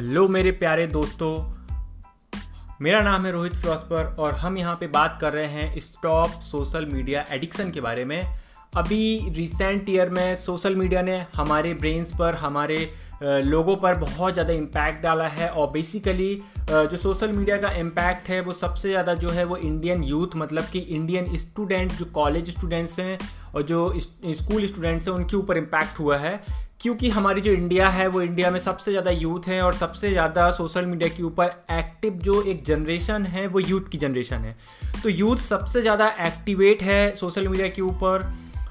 Hello मेरे प्यारे दोस्तों। मेरा नाम है रोहित फिलोसफर और हम यहाँ पे बात कर रहे हैं स्टॉप सोशल मीडिया एडिक्शन के बारे में। अभी रिसेंट ईयर में सोशल मीडिया ने हमारे ब्रेन्स पर, हमारे लोगों पर बहुत ज़्यादा इम्पैक्ट डाला है और बेसिकली जो सोशल मीडिया का इम्पैक्ट है वो सबसे ज़्यादा जो है वो इंडियन यूथ मतलब कि इंडियन स्टूडेंट जो कॉलेज स्टूडेंट्स हैं और जो स्कूल स्टूडेंट्स हैं, उनके ऊपर इम्पैक्ट हुआ है। क्योंकि हमारी जो इंडिया है, वो इंडिया में सबसे ज़्यादा यूथ है और सबसे ज़्यादा सोशल मीडिया के ऊपर एक्टिव जो एक जनरेशन है, वो यूथ की जनरेशन है। तो यूथ सबसे ज़्यादा एक्टिवेट है सोशल मीडिया के ऊपर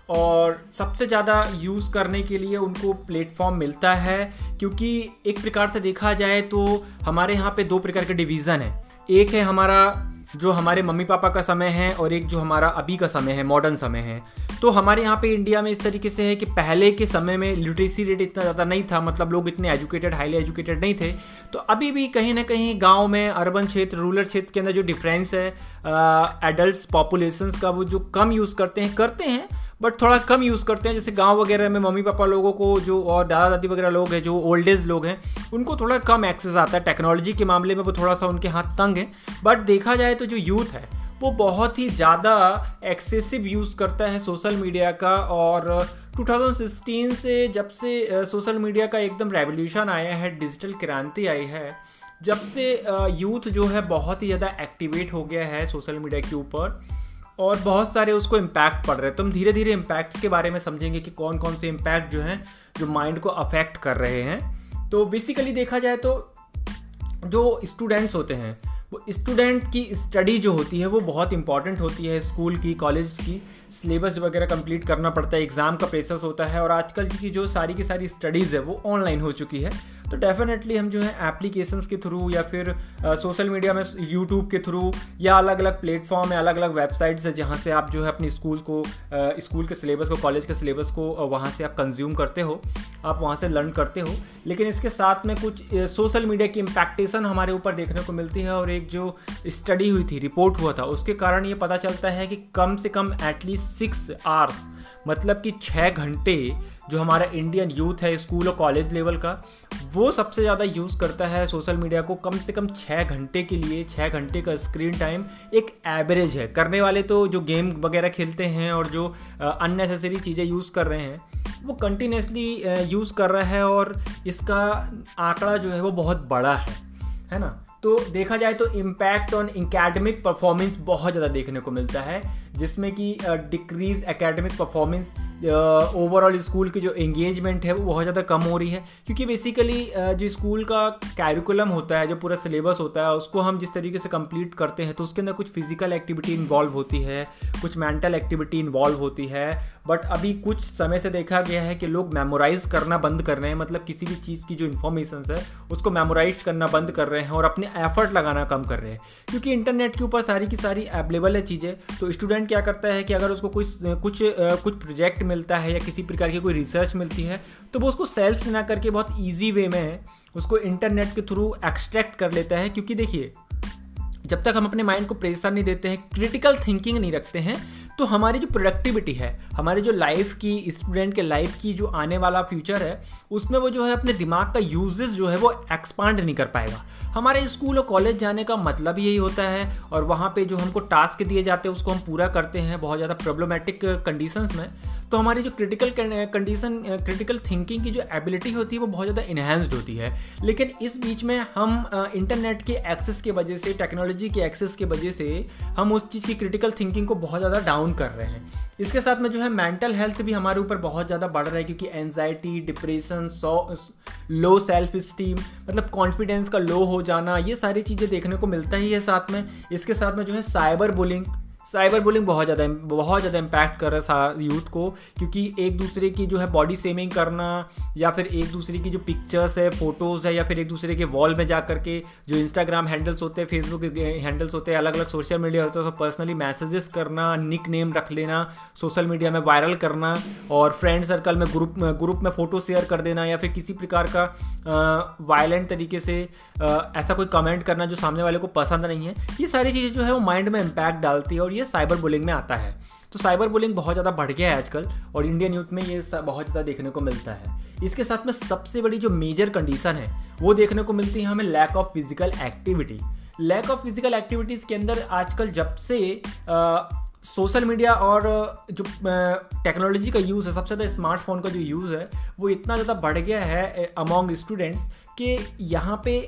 और सबसे ज़्यादा यूज़ करने के लिए उनको प्लेटफॉर्म मिलता है। क्योंकि एक प्रकार से देखा जाए तो हमारे यहाँ पे दो प्रकार के डिवीज़न है। एक है हमारा जो हमारे मम्मी पापा का समय है और एक जो हमारा अभी का समय है मॉडर्न समय है। तो हमारे यहाँ पे इंडिया में इस तरीके से है कि पहले के समय में लिटरेसी रेट इतना ज़्यादा नहीं था मतलब लोग इतने एजुकेटेड हाईली एजुकेटेड नहीं थे। तो अभी भी कहीं ना कहीं गाँव में अर्बन क्षेत्र रूरल क्षेत्र के अंदर जो डिफरेंस है एडल्ट पॉपुलेशन का वो जो कम यूज़ करते हैं करते हैं बट थोड़ा कम यूज़ करते हैं, जैसे गाँव वगैरह में मम्मी पापा लोगों को जो और दादा दादी वगैरह लोग हैं, जो ओल्ड एज लोग हैं, उनको थोड़ा कम एक्सेस आता है। टेक्नोलॉजी के मामले में वो थोड़ा सा उनके हाथ तंग है। बट देखा जाए तो जो यूथ है, वो बहुत ही ज़्यादा एक्सेसिव यूज़ करता है सोशल मीडिया का और 2016 से जब से सोशल मीडिया का एकदम रेवोल्यूशन आया है डिजिटल क्रांति आई है, जब से यूथ जो है बहुत ही ज़्यादा एक्टिवेट हो गया है सोशल मीडिया के ऊपर। और बहुत सारे उसको इम्पैक्ट पड़ रहे हैं। तो हम धीरे धीरे इम्पैक्ट के बारे में समझेंगे कि कौन कौन से इम्पैक्ट जो हैं, जो माइंड को अफेक्ट कर रहे हैं। तो बेसिकली देखा जाए तो जो स्टूडेंट्स होते हैं, वो स्टूडेंट की स्टडी जो होती है, वो बहुत इंपॉर्टेंट होती है स्कूल की कॉलेज की। सिलेबस वगैरह कंप्लीट करना पड़ता है एग्ज़ाम का प्रेशर्स होता है और आजकल की जो सारी की सारी स्टडीज़ है, वो ऑनलाइन हो चुकी है। तो डेफिनेटली हम जो है एप्लीकेशंस के थ्रू या फिर सोशल मीडिया में यूट्यूब के थ्रू या अलग अलग प्लेटफॉर्म या अलग अलग वेबसाइट्स है जहाँ से आप जो है अपनी स्कूल को स्कूल के सिलेबस को कॉलेज के सिलेबस को वहाँ से आप कंज्यूम करते हो, आप वहाँ से लर्न करते हो। लेकिन इसके साथ में कुछ सोशल मीडिया की इम्पैक्टेशन हमारे ऊपर देखने को मिलती है और एक जो स्टडी हुई थी रिपोर्ट हुआ था, उसके कारण ये पता चलता है कि कम से कम एटलीस्ट सिक्स आवर्स मतलब कि छः घंटे जो हमारा इंडियन यूथ है स्कूल और कॉलेज लेवल का वो सबसे ज़्यादा यूज़ करता है सोशल मीडिया को कम से कम छः घंटे के लिए छः घंटे का स्क्रीन टाइम एक एवरेज है। करने वाले तो जो गेम वगैरह खेलते हैं और जो अननेसेसरी चीज़ें यूज़ कर रहे हैं, वो कंटिन्यूसली यूज़ कर रहा है और इसका आंकड़ा जो है वो बहुत बड़ा है है ना? तो देखा जाए तो इम्पैक्ट ऑन एकेडमिक परफॉर्मेंस बहुत ज़्यादा देखने को मिलता है। जिसमें कि decrease academic performance overall school की जो एंगेजमेंट है वो बहुत ज़्यादा कम हो रही है। क्योंकि बेसिकली जो स्कूल का कैरिकुलम होता है, जो पूरा सिलेबस होता है, उसको हम जिस तरीके से कंप्लीट करते हैं तो उसके अंदर कुछ फ़िज़िकल एक्टिविटी इन्वॉल्व होती है, कुछ मेंटल एक्टिविटी इन्वॉल्व होती है। बट अभी कुछ समय से देखा गया है कि लोग मेमोराइज करना बंद कर रहे हैं मतलब किसी भी चीज़ की जो इन्फॉर्मेशन है, उसको मेमोराइज करना बंद कर रहे हैं और अपने एफर्ट लगाना कम कर रहे हैं। क्योंकि इंटरनेट के ऊपर सारी की सारी अवेलेबल है चीज़ें तो स्टूडेंट क्या करता है कि अगर उसको कुछ कुछ कुछ प्रोजेक्ट मिलता है या किसी प्रकार की कोई रिसर्च मिलती है तो वो उसको सेल्फ ना करके बहुत ईजी वे में उसको इंटरनेट के थ्रू एक्सट्रैक्ट कर लेता है। क्योंकि देखिए, जब तक हम अपने माइंड को प्रेशर नहीं देते हैं क्रिटिकल थिंकिंग नहीं रखते हैं तो हमारी जो प्रोडक्टिविटी है, हमारी जो लाइफ की स्टूडेंट के लाइफ की जो आने वाला फ्यूचर है, उसमें वो जो है अपने दिमाग का यूजेस जो है वो एक्सपांड नहीं कर पाएगा। हमारे स्कूल और कॉलेज जाने का मतलब यही होता है और वहाँ पे जो हमको टास्क दिए जाते हैं, उसको हम पूरा करते हैं बहुत ज़्यादा प्रॉब्लमेटिक कंडीशंस में तो हमारी जो क्रिटिकल कंडीशन क्रिटिकल थिंकिंग की जो एबिलिटी होती है, वो बहुत ज़्यादा इन्हेंस्ड होती है। लेकिन इस बीच में हम इंटरनेट के एक्सेस की वजह से टेक्नोलॉजी के एक्सेस की वजह से, हम उस चीज़ की क्रिटिकल थिंकिंग को बहुत ज़्यादा डाउन कर रहे हैं। इसके साथ में जो है मेंटल हेल्थ भी हमारे ऊपर बहुत ज़्यादा बढ़ रहा है क्योंकि anxiety depression so low self esteem मतलब कॉन्फिडेंस का लो हो जाना, ये सारी चीज़ें देखने को मिलता ही है साथ में। इसके साथ में जो है साइबर बुलिंग साइबर बुलिंग बहुत ज़्यादा बहुत ज़्यादा इम्पैक्ट कर रहा है यूथ को, क्योंकि एक दूसरे की जो है बॉडी सेमिंग करना, या फिर एक दूसरे की जो पिक्चर्स है फ़ोटोज़ है, या फिर एक दूसरे के वॉल में जा करके जो इंस्टाग्राम हैंडल्स होते हैं फेसबुक हैंडल्स होते हैं अलग अलग सोशल मीडिया होते हैं पर्सनली मैसेजेस करना निक नेम रख लेना सोशल मीडिया में वायरल करना, और फ्रेंड सर्कल में ग्रुप ग्रुप में फ़ोटो शेयर कर देना, या फिर किसी प्रकार का वायलेंट तरीके से ऐसा कोई कमेंट करना जो सामने वाले को पसंद नहीं है। ये सारी चीज़ें जो है वो माइंड में इम्पैक्ट डालती है, और ये साइबर बुलिंग में आता है। तो साइबर बुलिंग बहुत ज़्यादा बढ़ गया है आजकल और इंडियन यूथ में ये बहुत ज़्यादा देखने को मिलता है। इसके साथ में सबसे बड़ी जो मेजर कंडीशन है, वो देखने को मिलती है हमें lack of physical activity lack of physical activities के अंदर आजकल जब से सोशल मीडिया और जो टेक्नोलॉजी का यूज़ है, सबसे ज़्यादा स्मार्टफ़ोन का जो यूज़ है, वो इतना ज़्यादा बढ़ गया है अमॉन्ग स्टूडेंट्स कि यहाँ पे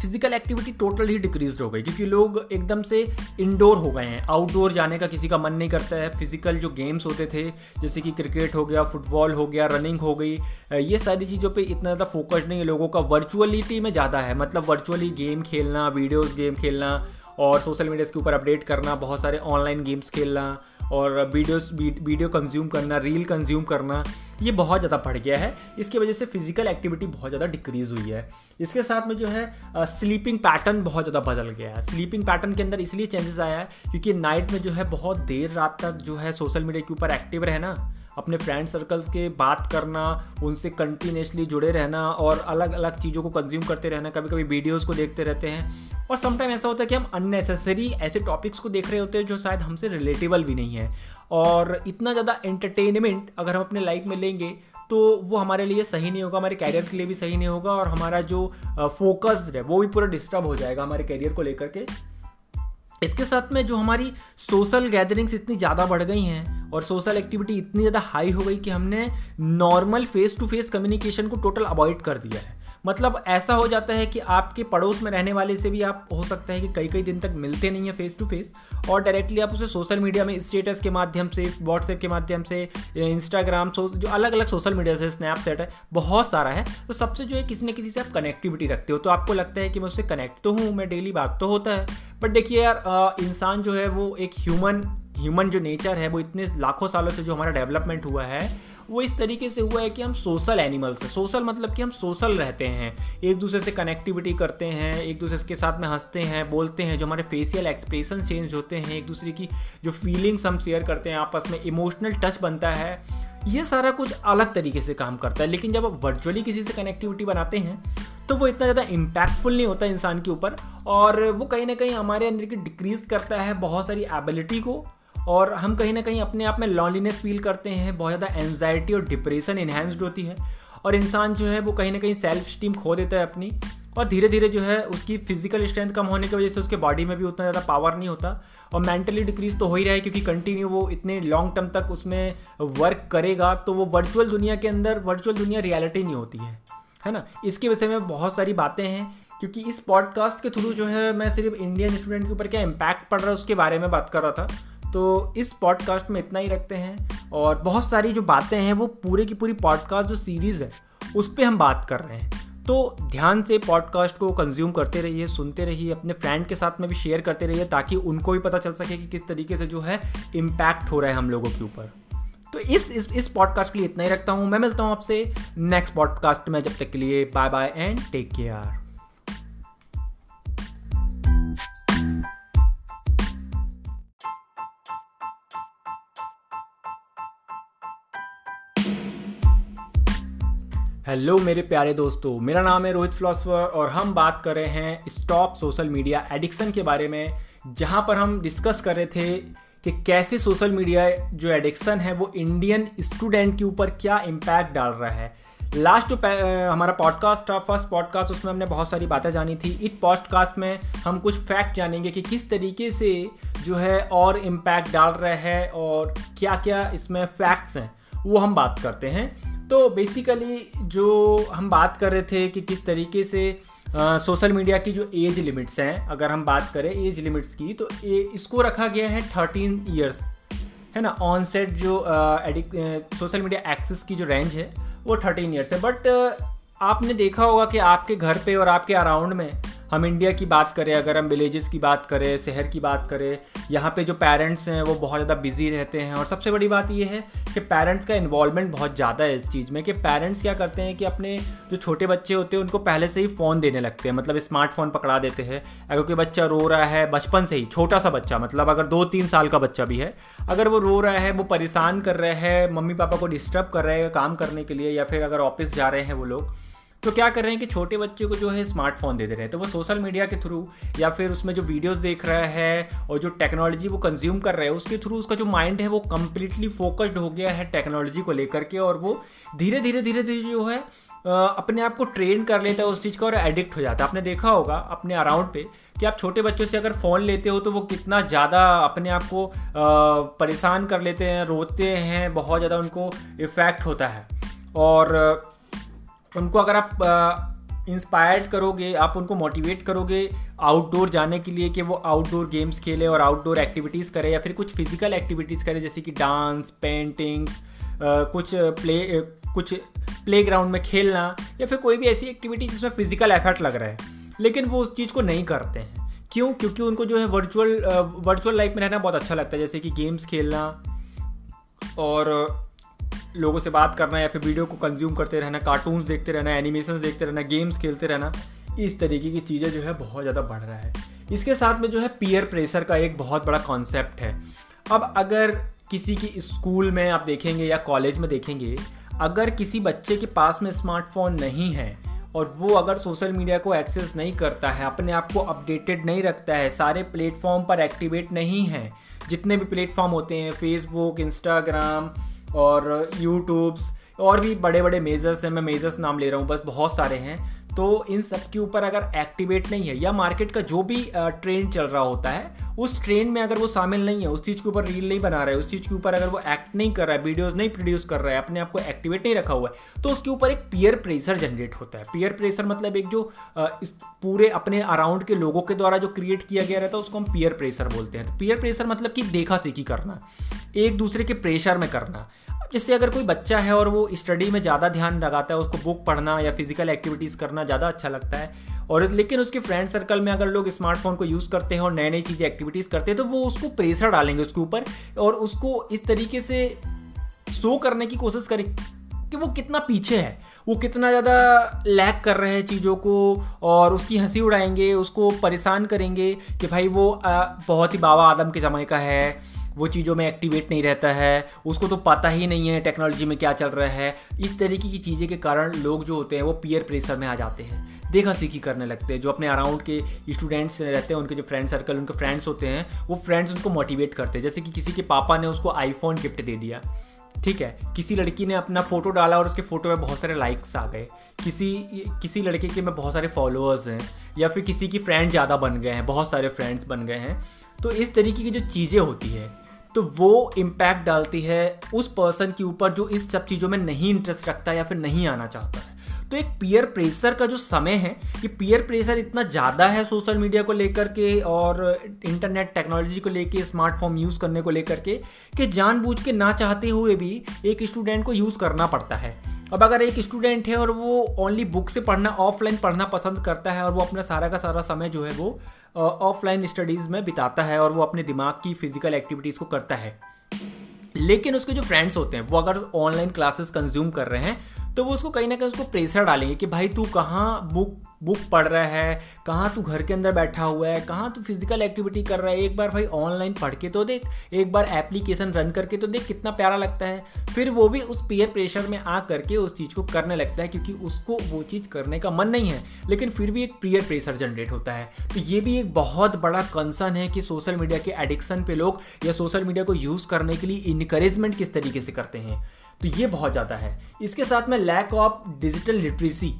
फ़िज़िकल एक्टिविटी टोटल ही डिक्रीज हो गई, क्योंकि लोग एकदम से इंडोर हो गए हैं। आउटडोर जाने का किसी का मन नहीं करता है। फ़िज़िकल जो गेम्स होते थे, जैसे कि क्रिकेट हो गया फुटबॉल हो गया रनिंग हो गई ये सारी चीज़ों पे इतना ज़्यादा फोकस नहीं है। लोगों का वर्चुअलिटी में ज़्यादा है। मतलब वर्चुअली गेम खेलना वीडियोज़ गेम खेलना और सोशल मीडिया के ऊपर अपडेट करना, बहुत सारे ऑनलाइन गेम्स खेलना और वीडियोस वीडियो कंज्यूम करना रील कंज्यूम करना, ये बहुत ज़्यादा बढ़ गया है। इसकी वजह से फ़िज़िकल एक्टिविटी बहुत ज़्यादा डिक्रीज़ हुई है। इसके साथ में जो है स्लीपिंग पैटर्न बहुत ज़्यादा बदल गया है। स्लीपिंग पैटर्न के अंदर इसलिए चेंजेस आया है क्योंकि नाइट में जो है बहुत देर रात तक जो है सोशल मीडिया के ऊपर एक्टिव रहना अपने फ्रेंड सर्कल्स के बात करना, उनसे कंटिन्यूसली जुड़े रहना और अलग अलग चीज़ों को कंज्यूम करते रहना कभी कभी वीडियोज़ को देखते रहते हैं। और समटाइम ऐसा होता है कि हम अननेसेसरी ऐसे टॉपिक्स को देख रहे होते हैं जो शायद हमसे रिलेटेबल भी नहीं है। और इतना ज़्यादा एंटरटेनमेंट अगर हम अपने लाइफ में लेंगे तो वो हमारे लिए सही नहीं होगा, हमारे कैरियर के लिए भी सही नहीं होगा और हमारा जो फोकस्ड है, वो भी पूरा डिस्टर्ब हो जाएगा हमारे कैरियर को लेकर के। इसके साथ में जो हमारी सोशल गैदरिंग्स इतनी ज़्यादा बढ़ गई हैं और सोशल एक्टिविटी इतनी ज़्यादा हाई हो गई कि हमने normal face to face communication को टोटल अवॉइड कर दिया है। मतलब ऐसा हो जाता है कि आपके पड़ोस में रहने वाले से भी आप हो सकता है कि कई कई दिन तक मिलते नहीं हैं फेस टू फेस और डायरेक्टली आप उसे सोशल मीडिया में स्टेटस के माध्यम से व्हाट्सएप के माध्यम से इंस्टाग्राम जो अलग अलग सोशल मीडिया से स्नैपचैट है, बहुत सारा है। तो सबसे जो है किसी न किसी से आप कनेक्टिविटी रखते हो। तो आपको लगता है कि मैं उससे कनेक्ट तो हूँ, मैं डेली बात तो होता है। बट देखिए यार इंसान जो है वो एक ह्यूमन ह्यूमन जो नेचर है, वो इतने लाखों सालों से जो हमारा डेवलपमेंट हुआ है वो इस तरीके से हुआ है कि हम सोशल एनिमल्स हैं। सोशल मतलब कि हम सोशल रहते हैं। एक दूसरे से कनेक्टिविटी करते हैं, एक दूसरे के साथ में हँसते हैं, बोलते हैं, जो हमारे फेशियल एक्सप्रेशन चेंज होते हैं, एक दूसरे की जो फीलिंग्स हम शेयर करते हैं आपस में इमोशनल टच बनता है। ये सारा कुछ अलग तरीके से काम करता है। लेकिन जब आप वर्चुअली किसी से कनेक्टिविटी बनाते हैं तो वो इतना ज़्यादा इम्पैक्टफुल नहीं होता इंसान के ऊपर और वो कहीं ना कहीं हमारे अंदर की डिक्रीज करता है बहुत सारी एबिलिटी को। और हम कहीं ना कहीं अपने आप में लॉन्लीनेस फील करते हैं, बहुत ज़्यादा एनजाइटी और डिप्रेशन इन्हेंस्ड होती है और इंसान जो है वो कहीं ना कहीं सेल्फ स्टीम खो देता है अपनी और धीरे धीरे जो है उसकी फ़िज़िकल स्ट्रेंथ कम होने की वजह से उसके बॉडी में भी उतना ज़्यादा पावर नहीं होता और मेंटली डिक्रीज तो हो ही रहा है क्योंकि कंटिन्यू वो इतने लॉन्ग टर्म तक उसमें वर्क करेगा तो वो वर्चुअल दुनिया के अंदर वर्चुअल दुनिया रियलिटी नहीं होती है है ना? इसके विषय में बहुत सारी बातें हैं क्योंकि इस पॉडकास्ट के थ्रू जो है मैं सिर्फ़ इंडियन स्टूडेंट के ऊपर क्या इम्पैक्ट पड़ रहा है उसके बारे में बात कर रहा था। तो इस पॉडकास्ट में इतना ही रखते हैं और बहुत सारी जो बातें हैं वो पूरे की पूरी पॉडकास्ट जो सीरीज़ है, उस पर हम बात कर रहे हैं। तो ध्यान से पॉडकास्ट को कंज्यूम करते रहिए, सुनते रहिए, अपने फ्रेंड के साथ में भी शेयर करते रहिए ताकि उनको भी पता चल सके कि किस तरीके से जो है इम्पैक्ट हो रहा है हम लोगों के ऊपर। तो इस इस इस पॉडकास्ट के लिए इतना ही रखता हूँ। मैं मिलता हूँ आपसे नेक्स्ट पॉडकास्ट में। जब तक के लिए bye bye and take care hello मेरे प्यारे दोस्तों। मेरा नाम है रोहित फिलोसफर और हम बात कर रहे हैं स्टॉप सोशल मीडिया एडिक्शन के बारे में, जहाँ पर हम डिस्कस कर रहे थे कि कैसे सोशल मीडिया जो एडिक्शन है, वो इंडियन स्टूडेंट के ऊपर क्या इम्पैक्ट डाल रहा है। लास्ट हमारा पॉडकास्ट था फ़र्स्ट पॉडकास्ट उसमें हमने बहुत सारी बातें जानी थी। इस पॉडकास्ट में हम कुछ फैक्ट जानेंगे कि किस तरीके से जो है और इम्पैक्ट डाल रहा है और क्या क्या इसमें फैक्ट्स हैं। वो हम बात करते हैं। तो बेसिकली जो हम बात कर रहे थे कि किस तरीके से सोशल मीडिया की जो एज लिमिट्स हैं अगर हम बात करें एज लिमिट्स की तो ए, इसको रखा गया है थर्टीन ईयर्स है ना? ऑन सेट जो सोशल मीडिया एक्सेस की जो रेंज है वो थर्टीन ईयर्स है। बट आपने देखा होगा कि आपके घर पे और आपके अराउंड में हम इंडिया की बात करें, अगर हम विलेजेस की बात करें, शहर की बात करें, यहाँ पे जो पेरेंट्स हैं, वो बहुत ज़्यादा बिज़ी रहते हैं। और सबसे बड़ी बात ये है कि पेरेंट्स का इन्वॉल्वमेंट बहुत ज़्यादा है इस चीज़ में कि पेरेंट्स क्या करते हैं कि अपने जो छोटे बच्चे होते हैं, उनको पहले से ही फ़ोन देने लगते हैं। मतलब स्मार्टफ़ोन पकड़ा देते हैं। अगर कोई बच्चा रो रहा है, बचपन से ही, छोटा सा बच्चा मतलब अगर दो तीन साल का बच्चा भी है, अगर वो रो रहा है, वो परेशान कर रहा है मम्मी पापा को डिस्टर्ब कर रहे हैं काम करने के लिए या फिर अगर ऑफ़िस जा रहे हैं वो लोग तो क्या कर रहे हैं कि छोटे बच्चे को जो है स्मार्टफ़ोन दे दे रहे हैं। तो वो सोशल मीडिया के थ्रू या फिर उसमें जो वीडियोस देख रहा है और जो टेक्नोलॉजी वो कंज्यूम कर रहा है, उसके थ्रू उसका जो माइंड है वो कम्प्लीटली फोकस्ड हो गया है टेक्नोलॉजी को लेकर के और वो धीरे धीरे धीरे धीरे जो है अपने आप को ट्रेन कर लेता है उस चीज़ का और एडिक्ट हो जाता है। आपने देखा होगा अपने अराउंड पे कि आप छोटे बच्चों से अगर फ़ोन लेते हो तो वो कितना ज़्यादा अपने आप को परेशान कर लेते हैं, रोते हैं, बहुत ज़्यादा उनको इफ़ेक्ट होता है। और उनको अगर आप इंस्पायर्ड करोगे, आप उनको मोटिवेट करोगे आउटडोर जाने के लिए कि वो आउटडोर गेम्स खेले और आउटडोर एक्टिविटीज़ करें या फिर कुछ फ़िज़िकल एक्टिविटीज़ करें, जैसे कि डांस पेंटिंग्स कुछ प्ले कुछ प्ले ग्राउंड में खेलना या फिर कोई भी ऐसी एक्टिविटी जिसमें फ़िज़िकल एफर्ट लग रहा है। लेकिन वो उस चीज़ को नहीं करते हैं। क्यों? क्योंकि उनको जो है वर्चुअल वर्चुअल लाइफ में रहना बहुत अच्छा लगता है, जैसे कि गेम्स खेलना और लोगों से बात करना या फिर वीडियो को कंज्यूम करते रहना कार्टून्स देखते रहना एनिमेशन देखते रहना गेम्स खेलते रहना, इस तरीके की चीज़ें जो है बहुत ज़्यादा बढ़ रहा है। इसके साथ में जो है पीयर प्रेशर का एक बहुत बड़ा कॉन्सेप्ट है। अब अगर किसी की स्कूल में आप देखेंगे या कॉलेज में देखेंगे, अगर किसी बच्चे के पास में स्मार्टफ़ोन नहीं है और वो अगर सोशल मीडिया को एक्सेस नहीं करता है, अपने आप को अपडेटेड नहीं रखता है, सारे प्लेटफॉर्म पर एक्टिवेट नहीं है, जितने भी प्लेटफॉर्म होते हैं फेसबुक इंस्टाग्राम और यूट्यूब्स और भी बड़े बड़े मेजर्स हैं, मैं मेजर्स नाम ले रहा हूँ, बस बहुत सारे हैं। तो इन सब के ऊपर अगर एक्टिवेट नहीं है, या मार्केट का जो भी ट्रेंड चल रहा होता है, उस ट्रेंड में अगर वो शामिल नहीं है, उस चीज़ के ऊपर रील नहीं बना रहा है, उस चीज़ के ऊपर अगर वो एक्ट नहीं कर रहा है वीडियोज़ नहीं प्रोड्यूस कर रहा है, अपने आप को एक्टिवेट नहीं रखा हुआ है तो उसके ऊपर एक पियर प्रेशर जनरेट होता है। पियर प्रेशर मतलब एक जो इस पूरे अपने अराउंड के लोगों के द्वारा जो क्रिएट किया गया रहता है, उसको हम पियर प्रेशर बोलते हैं। तो पियर प्रेशर मतलब कि देखा सीखी करना, एक दूसरे के प्रेशर में करना। जैसे अगर कोई बच्चा है और वो स्टडी में ज़्यादा ध्यान लगाता है, उसको बुक पढ़ना या फ़िज़िकल एक्टिविटीज़ करना ज़्यादा अच्छा लगता है। और लेकिन उसके फ्रेंड सर्कल में अगर लोग स्मार्टफ़ोन को यूज़ करते हैं और नए नई चीज़ें एक्टिविटीज़ करते हैं तो वो उसको प्रेशर डालेंगे उसके ऊपर और उसको इस तरीके से शो करने की कोशिश करें कि वो कितना पीछे है। वो कितना ज़्यादा लैक कर रहे हैं चीज़ों को और उसकी हँसी उड़ाएँगे, उसको परेशान करेंगे कि भाई वो बहुत ही बाबा आदम के समय का है। वो चीज़ों में एक्टिवेट नहीं रहता है, उसको तो पता ही नहीं है टेक्नोलॉजी में क्या चल रहा है। इस तरीके की चीज़ें के कारण लोग जो होते हैं, वो पीयर प्रेशर में आ जाते हैं। देखा सीखी करने लगते हैं, जो अपने अराउंड के स्टूडेंट्स रहते हैं, उनके जो फ्रेंड सर्कल उनके फ्रेंड्स होते हैं, वो फ्रेंड्स उनको मोटिवेट करते हैं। जैसे कि किसी के पापा ने उसको आईफोन गिफ्ट दे दिया, ठीक है? किसी लड़की ने अपना फ़ोटो डाला और उसके फ़ोटो में बहुत सारे लाइक्स आ गए। किसी किसी लड़के के में बहुत सारे फॉलोअर्स हैं, या फिर किसी की फ्रेंड ज़्यादा बन गए हैं, बहुत सारे फ्रेंड्स बन गए हैं। तो इस तरीके की जो चीज़ें होती है तो वो इम्पैक्ट डालती है उस पर्सन के ऊपर जो इस सब चीज़ों में नहीं इंटरेस्ट रखता या फिर नहीं आना चाहता है। तो एक पीयर प्रेशर का जो समय है, ये पीयर प्रेशर इतना ज़्यादा है सोशल मीडिया को लेकर के और इंटरनेट टेक्नोलॉजी को लेके स्मार्टफ़ोन यूज़ करने को लेकर के, कि जानबूझ के ना चाहते हुए भी एक स्टूडेंट को यूज़ करना पड़ता है। अब अगर एक स्टूडेंट है और वो ओनली बुक से पढ़ना ऑफलाइन पढ़ना पसंद करता है और वो अपना सारा का सारा समय जो है वो ऑफलाइन स्टडीज़ में बिताता है और वो अपने दिमाग की फ़िज़िकल एक्टिविटीज़ को करता है। लेकिन उसके जो फ्रेंड्स होते हैं, वो अगर ऑनलाइन क्लासेस कंज्यूम कर रहे हैं तो वो उसको कहीं ना कहीं उसको प्रेशर डालेंगे कि भाई तू कहाँ बुक बुक पढ़ रहा है, कहाँ तू घर के अंदर बैठा हुआ है, कहाँ तू फ़िज़िकल एक्टिविटी कर रहा है, एक बार भाई ऑनलाइन पढ़ के तो देख, एक बार एप्लीकेशन रन करके तो देख कितना प्यारा लगता है। फिर वो भी उस पेयर प्रेशर में आ करके उस चीज़ को करने लगता है क्योंकि उसको वो चीज़ करने का मन नहीं है, लेकिन फिर भी एक पेयर प्रेशर जनरेट होता है। तो ये भी एक बहुत बड़ा कंसर्न है कि सोशल मीडिया के एडिक्शन पे लोग या सोशल मीडिया को यूज़ करने के लिए इनक्रेजमेंट किस तरीके से करते हैं। तो ये बहुत ज़्यादा है। इसके साथ में लैक ऑफ़ डिजिटल लिटरेसी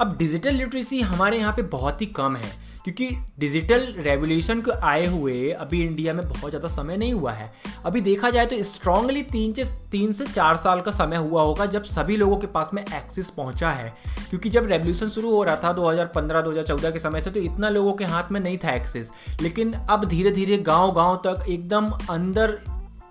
अब डिजिटल लिटरेसी हमारे यहाँ पे बहुत ही कम है, क्योंकि डिजिटल रेवोल्यूशन को आए हुए अभी इंडिया में बहुत ज़्यादा समय नहीं हुआ है। अभी देखा जाए तो स्ट्रांगली तीन से तीन से चार साल का समय हुआ होगा जब सभी लोगों के पास में एक्सेस पहुँचा है, क्योंकि जब रेवोल्यूशन शुरू हो रहा था 2015-2014 के समय से तो इतना लोगों के हाथ में नहीं था एक्सेस लेकिन अब धीरे धीरे गाँव गाँव तक एकदम अंदर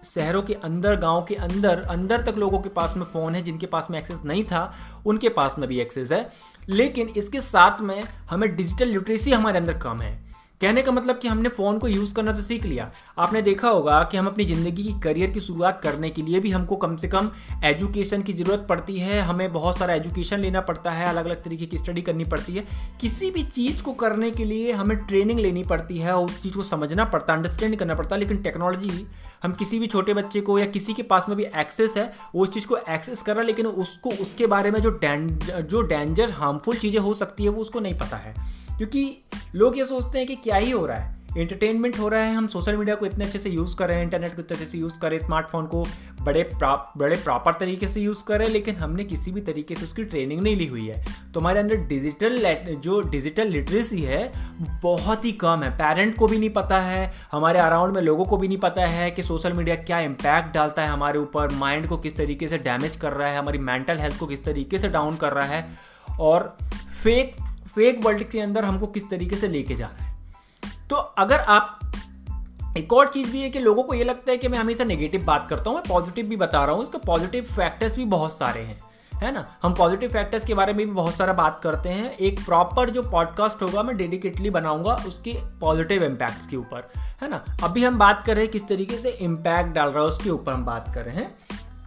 शहरों के अंदर, गाँव के अंदर अंदर तक लोगों के पास में फ़ोन है, जिनके पास में एक्सेस नहीं था, उनके पास में भी एक्सेस है। लेकिन इसके साथ में हमें डिजिटल लिटरेसी हमारे अंदर कम है। कहने का मतलब कि हमने फ़ोन को यूज़ करना तो सीख लिया। आपने देखा होगा कि हम अपनी ज़िंदगी की करियर की शुरुआत करने के लिए भी हमको कम से कम एजुकेशन की ज़रूरत पड़ती है। हमें बहुत सारा एजुकेशन लेना पड़ता है अलग अलग तरीके की स्टडी करनी पड़ती है। किसी भी चीज़ को करने के लिए हमें ट्रेनिंग लेनी पड़ती है उस चीज़ को समझना पड़ता है अंडरस्टैंड करना पड़ता है। लेकिन टेक्नोलॉजी हम किसी भी छोटे बच्चे को या किसी के पास में भी एक्सेस है, वो उस चीज़ को एक्सेस कर रहा है, लेकिन उसको, उसके बारे में जो डें जो डेंजर हार्मफुल चीज़ें हो सकती है, वो उसको नहीं पता है। क्योंकि लोग ये सोचते हैं कि क्या ही हो रहा है। इंटरटेनमेंट हो रहा है हम सोशल मीडिया को इतने अच्छे से यूज़ कर रहे हैं इंटरनेट को इतने अच्छे से यूज़ करें स्मार्टफ़ोन को बड़े प्रा, बड़े प्रॉपर तरीके से यूज़ करें लेकिन हमने किसी भी तरीके से उसकी ट्रेनिंग नहीं ली हुई है। तो हमारे अंदर डिजिटल जो डिजिटल लिटरेसी है बहुत ही कम है। पेरेंट को भी नहीं पता है हमारे अराउंड में लोगों को भी नहीं पता है कि सोशल मीडिया क्या इम्पैक्ट डालता है हमारे ऊपर माइंड को किस तरीके से डैमेज कर रहा है हमारी मेंटल हेल्थ को किस तरीके से डाउन कर रहा है। और फेक फेक वर्ल्ड के अंदर हमको किस तरीके से लेके जा रहा है। तो अगर आप, एक और चीज़ भी है कि लोगों को ये लगता है कि मैं हमेशा नेगेटिव बात करता हूँ, मैं पॉजिटिव भी बता रहा हूँ, इसके पॉजिटिव फैक्टर्स भी बहुत सारे हैं, है ना? हम पॉजिटिव फैक्टर्स के बारे में भी बहुत सारा बात करते हैं। एक प्रॉपर जो पॉडकास्ट होगा, मैं डेडिकेटली बनाऊँगा उसके पॉजिटिव इम्पैक्ट्स के ऊपर, है ना? अभी हम बात कर रहे हैं किस तरीके से इम्पैक्ट डाल रहा है उसके ऊपर हम बात कर रहे हैं।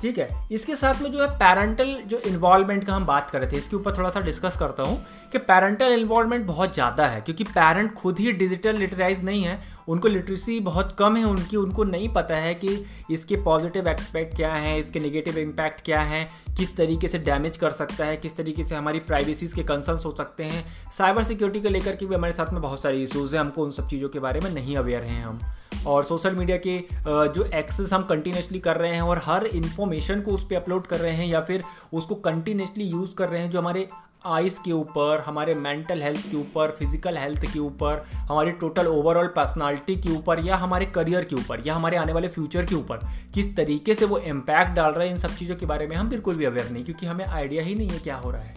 ठीक है? इसके साथ में जो है पेरेंटल जो इन्वॉल्वमेंट का हम बात कर रहे थे, इसके ऊपर थोड़ा सा डिस्कस करता हूँ कि पेरेंटल इन्वॉल्वमेंट बहुत ज़्यादा है, क्योंकि पेरेंट खुद ही डिजिटल लिटराइज नहीं है, उनको लिटरेसी बहुत कम है, उनकी, उनको नहीं पता है कि इसके पॉजिटिव एक्सपेक्ट क्या है, इसके नेगेटिव इम्पैक्ट क्या है, किस तरीके से डैमेज कर सकता है, किस तरीके से हमारी प्राइवेसीज के कंसर्न्स हो सकते हैं। साइबर सिक्योरिटी को लेकर के भी हमारे साथ में बहुत सारे इशूज़ हैं, हमको उन सब चीज़ों के बारे में नहीं अवेयर हैं हम। और सोशल मीडिया के जो एक्सेस हम कंटिन्यूसली कर रहे हैं और हर इन्फॉर्मेशन को उस पर अपलोड कर रहे हैं या फिर उसको कंटिन्यूसली यूज़ कर रहे हैं जो हमारे आइज़ के ऊपर, हमारे मेंटल हेल्थ के ऊपर फ़िज़िकल हेल्थ के ऊपर, हमारी टोटल ओवरऑल पर्सनालिटी के ऊपर या हमारे करियर के ऊपर या हमारे आने वाले फ्यूचर के ऊपर किस तरीके से वो इम्पैक्ट डाल रहा है इन सब चीज़ों के बारे में हम बिल्कुल भी अवेयर नहीं, क्योंकि हमें आइडिया ही नहीं है क्या हो रहा है।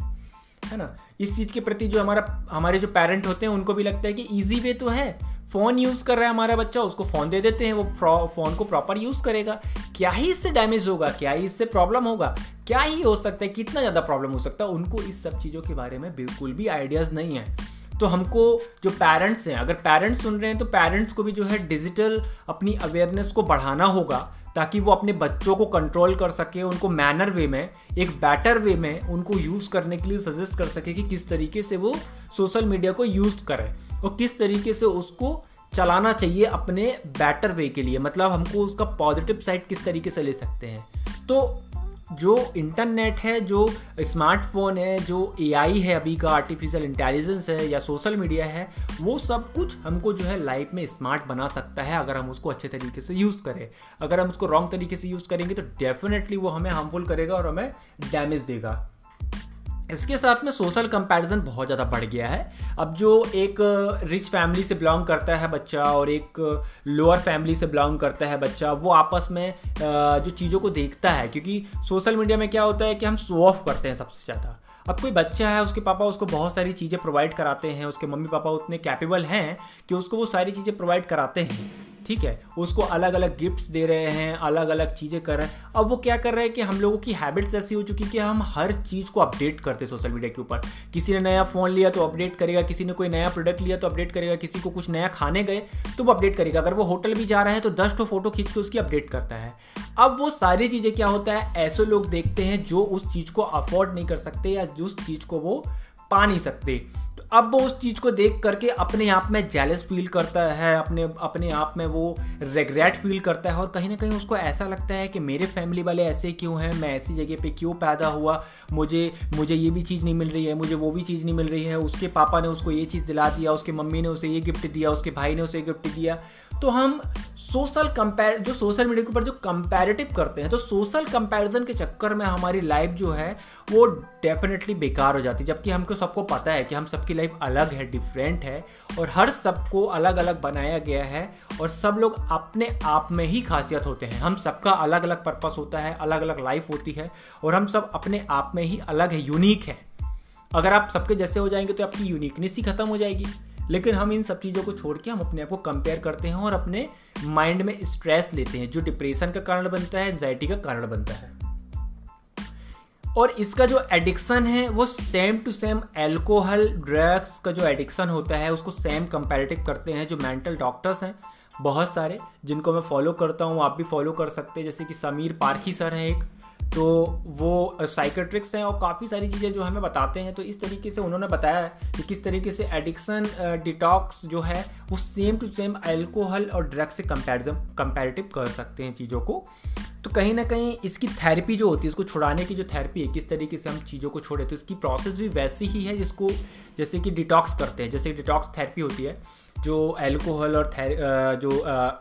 है ना? इस चीज़ के प्रति जो हमारा, हमारे जो पेरेंट होते हैं, उनको भी लगता है कि ईजी वे तो है फ़ोन यूज़ कर रहा है हमारा बच्चा, उसको फ़ोन दे देते हैं, वो फ़ोन को प्रॉपर यूज़ करेगा। क्या ही इससे डैमेज होगा? क्या ही इससे प्रॉब्लम होगा? क्या ही हो सकता है? कितना ज़्यादा प्रॉब्लम हो सकता है? उनको इस सब चीज़ों के बारे में बिल्कुल भी आइडियाज़ नहीं है। तो हमको जो पेरेंट्स हैं, अगर पेरेंट्स सुन रहे हैं तो पेरेंट्स को भी जो है डिजिटल अपनी अवेयरनेस को बढ़ाना होगा, ताकि वो अपने बच्चों को कंट्रोल कर सके, उनको मैनर वे में, एक बेटर वे में उनको यूज़ करने के लिए सजेस्ट कर सके कि किस तरीके से वो सोशल मीडिया को यूज़ करें। और किस तरीके से उसको चलाना चाहिए अपने बेटर वे के लिए? मतलब हमको उसका पॉजिटिव साइड किस तरीके से ले सकते हैं? तो जो इंटरनेट है, जो स्मार्टफ़ोन है, जो एआई है अभी का आर्टिफिशियल इंटेलिजेंस है या सोशल मीडिया है, वो सब कुछ हमको जो है लाइफ में स्मार्ट बना सकता है अगर हम उसको अच्छे तरीके से यूज़ करें। अगर हम उसको रॉन्ग तरीके से यूज़ करेंगे तो डेफिनेटली वो हमें हार्मफुल करेगा और हमें डैमेज देगा। इसके साथ में सोशल कंपैरिजन बहुत ज़्यादा बढ़ गया है। अब जो एक रिच फैमिली से बिलोंग करता है बच्चा और एक लोअर फैमिली से बिलोंग करता है बच्चा, वो आपस में जो चीज़ों को देखता है। क्योंकि सोशल मीडिया में क्या होता है कि हम शो ऑफ़ करते हैं सबसे ज़्यादा। अब कोई बच्चा है, उसके पापा उसको बहुत सारी चीज़ें प्रोवाइड कराते हैं, उसके मम्मी पापा उतने कैपेबल हैं कि उसको वो सारी चीज़ें प्रोवाइड कराते हैं। ठीक है, उसको अलग अलग गिफ्ट्स दे रहे हैं अलग अलग चीज़ें कर रहे हैं। अब वो क्या कर रहे हैं कि हम लोगों की हैबिट्स ऐसी हो चुकी कि हम हर चीज़ को अपडेट करते हैं सोशल मीडिया के ऊपर। किसी ने नया फ़ोन लिया तो अपडेट करेगा, किसी ने कोई नया प्रोडक्ट लिया तो अपडेट करेगा, किसी को कुछ नया खाने गए तो वो अपडेट करेगा। अगर वो होटल भी जा रहा है तो दस ठो फ़ोटो खींच के उसकी अपडेट करता है। अब वो सारी चीज़ें क्या होता है, ऐसे लोग देखते हैं जो उस चीज़ को अफोर्ड नहीं कर सकते या उस चीज़ को वो पा नहीं सकते। अब वो उस चीज़ को देख करके अपने आप में जेलस फील करता है, अपने अपने आप में वो रिग्रेट फील करता है और कहीं ना कहीं उसको ऐसा लगता है कि मेरे फैमिली वाले ऐसे क्यों हैं, मैं ऐसी जगह पे क्यों पैदा हुआ, मुझे मुझे ये भी चीज़ नहीं मिल रही है, मुझे वो भी चीज़ नहीं मिल रही है, उसके पापा ने उसको ये चीज़ दिला दिया, उसके मम्मी ने उसे ये गिफ्ट दिया, उसके भाई ने उसे गिफ्ट दिया। तो हम सोशल कंपेयर जो सोशल मीडिया के ऊपर जो कंपैरेटिव करते हैं तो सोशल कंपैरिजन के चक्कर में हमारी लाइफ जो है, वो डेफिनेटली बेकार हो जाती है। जबकि हमको सबको पता है कि हम सबकी लाइफ अलग है डिफरेंट है और हर सबको अलग अलग बनाया गया है और सब लोग अपने आप में ही खासियत होते हैं। हम सबका अलग अलग पर्पस होता है अलग अलग लाइफ होती है और हम सब अपने आप में ही अलग है यूनिक है। अगर आप सबके जैसे हो जाएँगे तो आपकी यूनिकनेस ही खत्म हो जाएगी। लेकिन हम इन सब चीज़ों को छोड़ के हम अपने आप को कंपेयर करते हैं और अपने माइंड में स्ट्रेस लेते हैं, जो डिप्रेशन का कारण बनता है एंजाइटी का कारण बनता है। और इसका जो एडिक्शन है, वो same to same alcohol drugs का जो एडिक्शन होता है, उसको सेम कंपेरेटिव करते हैं जो मेंटल डॉक्टर्स हैं, बहुत सारे, जिनको मैं फॉलो करता हूँ, आप भी फॉलो कर सकते हैं, जैसे कि समीर पारखी सर हैं एक तो वो साइकेट्रिक्स हैं और काफ़ी सारी चीज़ें जो हमें बताते हैं तो इस तरीके से उन्होंने बताया कि किस तरीके से एडिक्शन डिटॉक्स जो है, वो सेम टू सेम अल्कोहल और ड्रग्स से कंपेरिजन कंपेरेटिव कर सकते हैं चीज़ों को। तो कहीं ना कहीं इसकी थेरेपी जो होती है, इसको छुड़ाने की जो थेरेपी है, किस तरीके से हम चीज़ों को छोड़े तो इसकी प्रोसेस भी वैसी ही है जिसको, जैसे कि डिटॉक्स करते हैं। जैसे डिटॉक्स थेरेपी होती है, जो एल्कोहल और थे जो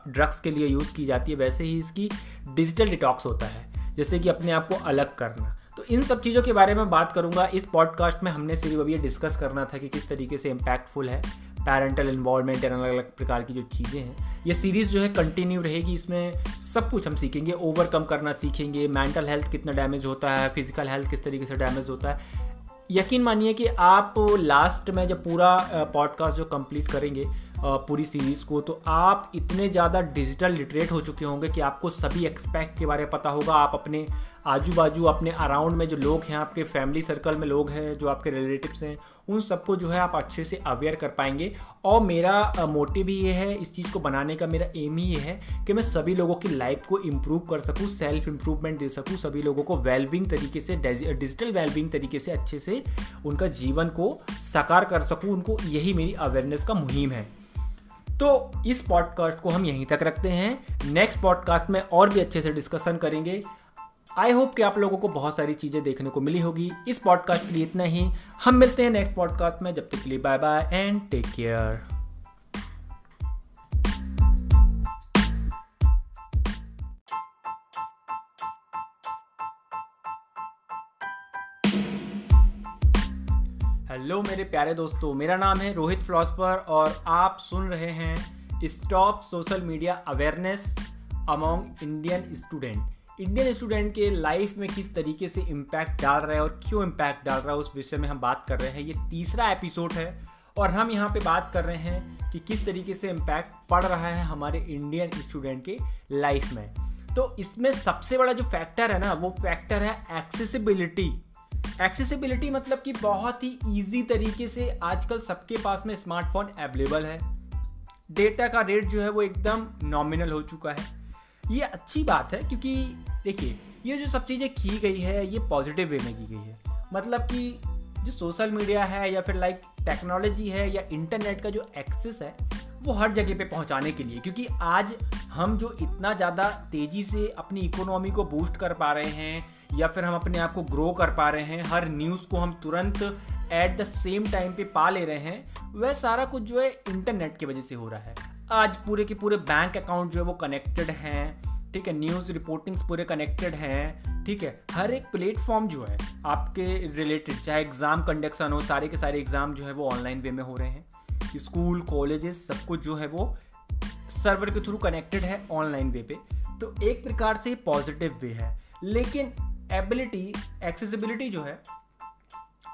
ड्रग्स के लिए यूज़ की जाती है, वैसे ही इसकी डिजिटल डिटॉक्स होता है, जैसे कि अपने आप को अलग करना। तो इन सब चीज़ों के बारे में बात करूँगा। इस पॉडकास्ट में हमने सिर्फ़ अभी ये डिस्कस करना था कि किस तरीके से इम्पैक्टफुल है पैरेंटल इन्वॉल्वमेंट एंड अलग अलग प्रकार की जो चीज़ें हैं, ये सीरीज़ जो है कंटिन्यू रहेगी, इसमें सब कुछ हम सीखेंगे ओवरकम करना सीखेंगे मेंटल हेल्थ कितना डैमेज होता है फ़िज़िकल हेल्थ किस तरीके से डैमेज होता है। यकीन मानिए कि आप लास्ट में जब पूरा पॉडकास्ट जो कंप्लीट करेंगे पूरी सीरीज़ को तो आप इतने ज़्यादा डिजिटल लिटरेट हो चुके होंगे कि आपको सभी एक्सपेक्ट के बारे में पता होगा, आप अपने आजू बाजू अपने अराउंड में जो लोग हैं, आपके फैमिली सर्कल में लोग हैं, जो आपके रिलेटिव्स हैं, उन सबको जो है आप अच्छे से अवेयर कर पाएँगे। और मेरा मोटिव ही ये है, इस चीज़ को बनाने का मेरा एम ही ये है कि मैं सभी लोगों की लाइफ को इम्प्रूव कर सकूँ सेल्फ इम्प्रूवमेंट दे सकूँ, सभी लोगों को वेलबिंग तरीके से डिजिटल वेलबिंग तरीके से अच्छे से उनका जीवन को साकार कर सकूँ, उनको यही मेरी अवेयरनेस का मुहिम है। तो इस पॉडकास्ट को हम यहीं तक रखते हैं। नेक्स्ट पॉडकास्ट में और भी अच्छे से डिस्कशन करेंगे। आई होप कि आप लोगों को बहुत सारी चीज़ें देखने को मिली होगी। इस पॉडकास्ट के लिए इतना ही। हम मिलते हैं नेक्स्ट पॉडकास्ट में। जब तक के लिए bye bye and take care hello मेरे प्यारे दोस्तों, मेरा नाम है रोहित फिलोसफर और आप सुन रहे हैं stop social media awareness among Indian student Indian student के लाइफ में किस तरीके से इम्पैक्ट डाल रहा है और क्यों इम्पैक्ट डाल रहा है, उस विषय में हम बात कर रहे हैं। ये तीसरा एपिसोड है और हम यहाँ पे बात कर रहे हैं कि किस तरीके से इम्पैक्ट पड़ रहा है हमारे इंडियन स्टूडेंट के लाइफ में। तो इसमें सबसे बड़ा जो फैक्टर है ना, वो फैक्टर है एक्सेसिबिलिटी एक्सेसिबिलिटी मतलब कि बहुत ही ईजी तरीके से आजकल सबके पास में स्मार्टफ़ोन अवेलेबल है। डेटा का रेट जो है वो एकदम नॉमिनल हो चुका है। ये अच्छी बात है क्योंकि देखिए, ये जो सब चीज़ें की गई है, ये पॉजिटिव वे में की गई है। मतलब कि जो सोशल मीडिया है या फिर लाइक टेक्नोलॉजी है या इंटरनेट का जो एक्सेस है, वो हर जगह पे पहुँचाने के लिए। क्योंकि आज हम जो इतना ज़्यादा तेज़ी से अपनी इकोनॉमी को बूस्ट कर पा रहे हैं या फिर हम अपने आप को ग्रो कर पा रहे हैं, हर न्यूज़ को हम तुरंत एट द सेम टाइम पे पा ले रहे हैं, वह सारा कुछ जो है इंटरनेट की वजह से हो रहा है। आज पूरे के पूरे बैंक अकाउंट जो है वो कनेक्टेड हैं ठीक है न्यूज़ रिपोर्टिंग्स पूरे कनेक्टेड हैं, ठीक है। हर एक प्लेटफॉर्म जो है, आपके रिलेटेड चाहे एग्ज़ाम कंडक्शन हो, सारे के सारे एग्ज़ाम जो है वो ऑनलाइन वे में हो रहे हैं। स्कूल कॉलेजेस सब कुछ जो है वो सर्वर के थ्रू कनेक्टेड है ऑनलाइन वे पे। तो एक प्रकार से पॉजिटिव वे है। लेकिन एबिलिटी एक्सेसिबिलिटी जो है,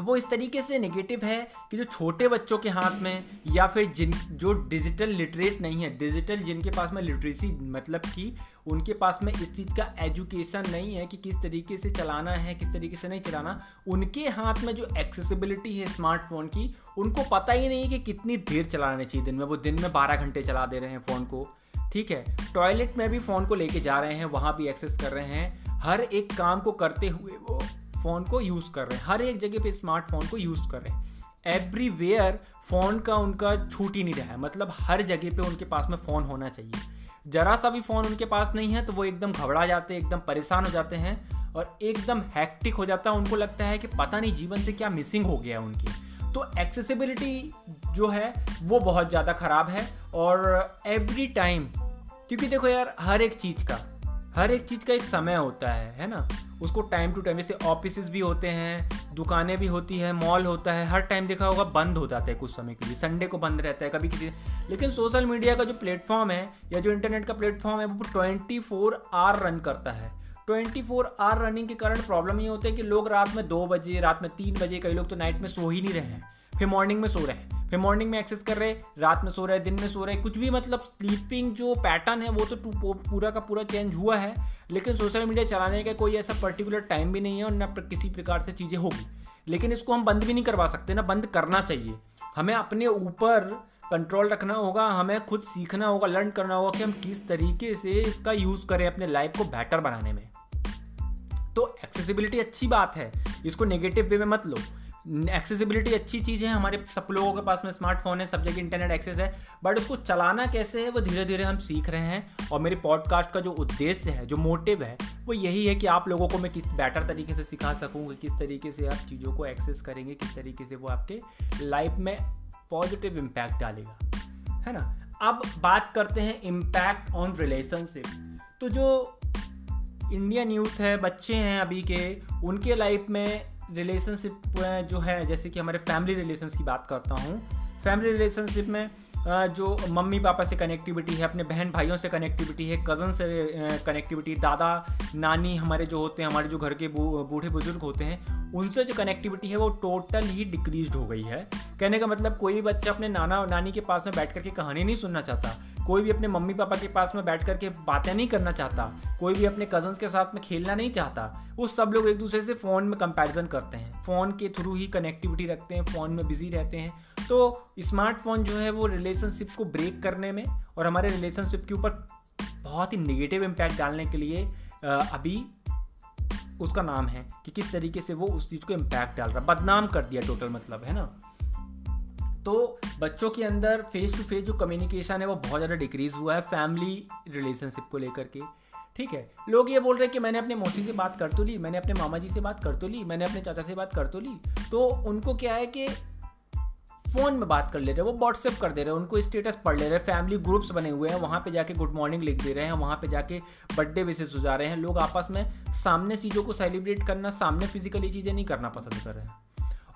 वो इस तरीके से नेगेटिव है कि जो छोटे बच्चों के हाथ में या फिर जिन, जो डिजिटल लिटरेट नहीं है डिजिटल जिनके पास में लिटरेसी मतलब कि उनके पास में इस चीज़ का एजुकेशन नहीं है कि किस तरीके से चलाना है, किस तरीके से नहीं चलाना। उनके हाथ में जो एक्सेसिबिलिटी है स्मार्टफ़ोन की, उनको पता ही नहीं है कि कितनी देर चलाना चाहिए दिन में। वो दिन में बारह घंटे चला दे रहे हैं फ़ोन को, ठीक है? टॉयलेट में भी फ़ोन को लेके जा रहे हैं, वहाँ भी एक्सेस कर रहे हैं। हर एक काम को करते हुए वो फ़ोन को यूज़ कर रहे हैं। हर एक जगह पे स्मार्टफ़ोन को यूज़ कर रहे हैं। एवरीवेयर फ़ोन का उनका छूट ही नहीं रहा है। मतलब हर जगह पे उनके पास में फ़ोन होना चाहिए। ज़रा सा भी फ़ोन उनके पास नहीं है तो वो एकदम घबरा जाते हैं, एकदम परेशान हो जाते हैं और एकदम हैक्टिक हो जाता है। उनको लगता है कि पता नहीं जीवन से क्या मिसिंग हो गया है उनकी। तो एक्सेसिबिलिटी जो है, वो बहुत ज़्यादा ख़राब है और एवरी टाइम क्योंकि देखो यार, हर एक चीज़ का हर एक चीज़ का एक समय होता है है ना? उसको टाइम टू टाइम जैसे ऑफ़िस भी होते हैं, दुकानें भी होती हैं मॉल होता है, हर टाइम देखा होगा बंद हो जाता है कुछ समय के लिए। संडे को बंद रहता है कभी किसी लेकिन सोशल मीडिया का जो प्लेटफॉर्म है, या जो इंटरनेट का प्लेटफॉर्म है, वो ट्वेंटी फोर आवर रन करता है। ट्वेंटी फोर आवर रनिंग के कारण प्रॉब्लम ये होता है कि लोग रात में दो बजे, रात में तीन बजे, कई लोग तो नाइट में सो ही नहीं रहे हैं। फिर मॉर्निंग में सो रहे हैं। फिर मॉर्निंग में एक्सेस कर रहे हैं, रात में सो रहे हैं, दिन में सो रहे हैं। कुछ भी मतलब स्लीपिंग जो पैटर्न है, वो तो पूरा का पूरा चेंज हुआ है। लेकिन सोशल मीडिया चलाने का कोई ऐसा पर्टिकुलर टाइम भी नहीं है और ना किसी प्रकार से चीज़ें होगी। लेकिन इसको हम बंद भी नहीं करवा सकते ना, बंद करना चाहिए। हमें अपने ऊपर कंट्रोल रखना होगा, हमें खुद सीखना होगा लर्न करना होगा कि हम किस तरीके से इसका यूज़ करें अपने लाइफ को बेटर बनाने में। तो एक्सेसिबिलिटी अच्छी बात है, इसको नेगेटिव वे में मत लो। एक्सेसिबिलिटी अच्छी चीज़ है, हमारे सब लोगों के पास में स्मार्टफ़ोन है सब जगह इंटरनेट एक्सेस है बट उसको चलाना कैसे है, वो धीरे धीरे हम सीख रहे हैं और मेरे पॉडकास्ट का जो उद्देश्य है, जो मोटिव है, वो यही है कि आप लोगों को मैं किस बेटर तरीके से सिखा सकूँ किस तरीके से आप चीज़ों को एक्सेस करेंगे, किस तरीके से वो आपके लाइफ में पॉजिटिव इम्पैक्ट डालेगा, है ना? अब बात करते हैं इम्पैक्ट ऑन रिलेशनशिप तो जो इंडियन यूथ है, बच्चे हैं अभी के, उनके लाइफ में रिलेशनशिप जो है, जैसे कि हमारे फैमिली रिलेशंस की बात करता हूँ। फैमिली रिलेशनशिप में जो मम्मी पापा से कनेक्टिविटी है, अपने बहन भाइयों से कनेक्टिविटी है कज़न से कनेक्टिविटी दादा, नानी, हमारे जो होते हैं, हमारे जो घर के बूढ़े बुज़ुर्ग होते हैं, उनसे जो कनेक्टिविटी है, वो टोटल ही डिक्रीज हो गई है। कहने का मतलब कोई बच्चा अपने नाना, नानी के पास में बैठ करके कहानी नहीं सुनना चाहता, कोई भी अपने मम्मी पापा के पास में बैठ करके बातें नहीं करना चाहता, कोई भी अपने कजन्स के साथ में खेलना नहीं चाहता, वो सब लोग एक दूसरे से फ़ोन में कंपैरिजन करते हैं फ़ोन के थ्रू ही कनेक्टिविटी रखते हैं फ़ोन में बिज़ी रहते हैं। तो स्मार्टफ़ोन जो है, वो रिलेशनशिप को ब्रेक करने में और हमारे रिलेशनशिप के ऊपर बहुत ही निगेटिव इम्पैक्ट डालने के लिए अभी उसका नाम है कि किस तरीके से वो उस चीज़ को इम्पैक्ट डाल रहा बदनाम कर दिया टोटल मतलब है ना? तो बच्चों के अंदर फेस टू फेस जो कम्युनिकेशन है, वो बहुत ज़्यादा डिक्रीज़ हुआ है फैमिली रिलेशनशिप को लेकर के। ठीक है? लोग ये बोल रहे हैं कि मैंने अपने मौसी से बात कर तो ली, मैंने अपने मामा जी से बात कर तो ली, मैंने अपने चाचा से बात कर तो ली। तो उनको क्या है कि फ़ोन में बात कर ले रहे हैं, वो व्हाट्सएप कर दे रहे हैं, उनको स्टेटस पढ़ ले रहे हैं फैमिली ग्रुप्स बने हुए हैं, वहाँ पे जाके गुड मॉर्निंग लिख दे रहे हैं, वहाँ पे जाके बर्थडे विशेष हो जा रहे हैं, लोग आपस में सामने चीज़ों को सेलिब्रेट करना, सामने फिजिकली चीज़ें नहीं करना पसंद कर रहे हैं।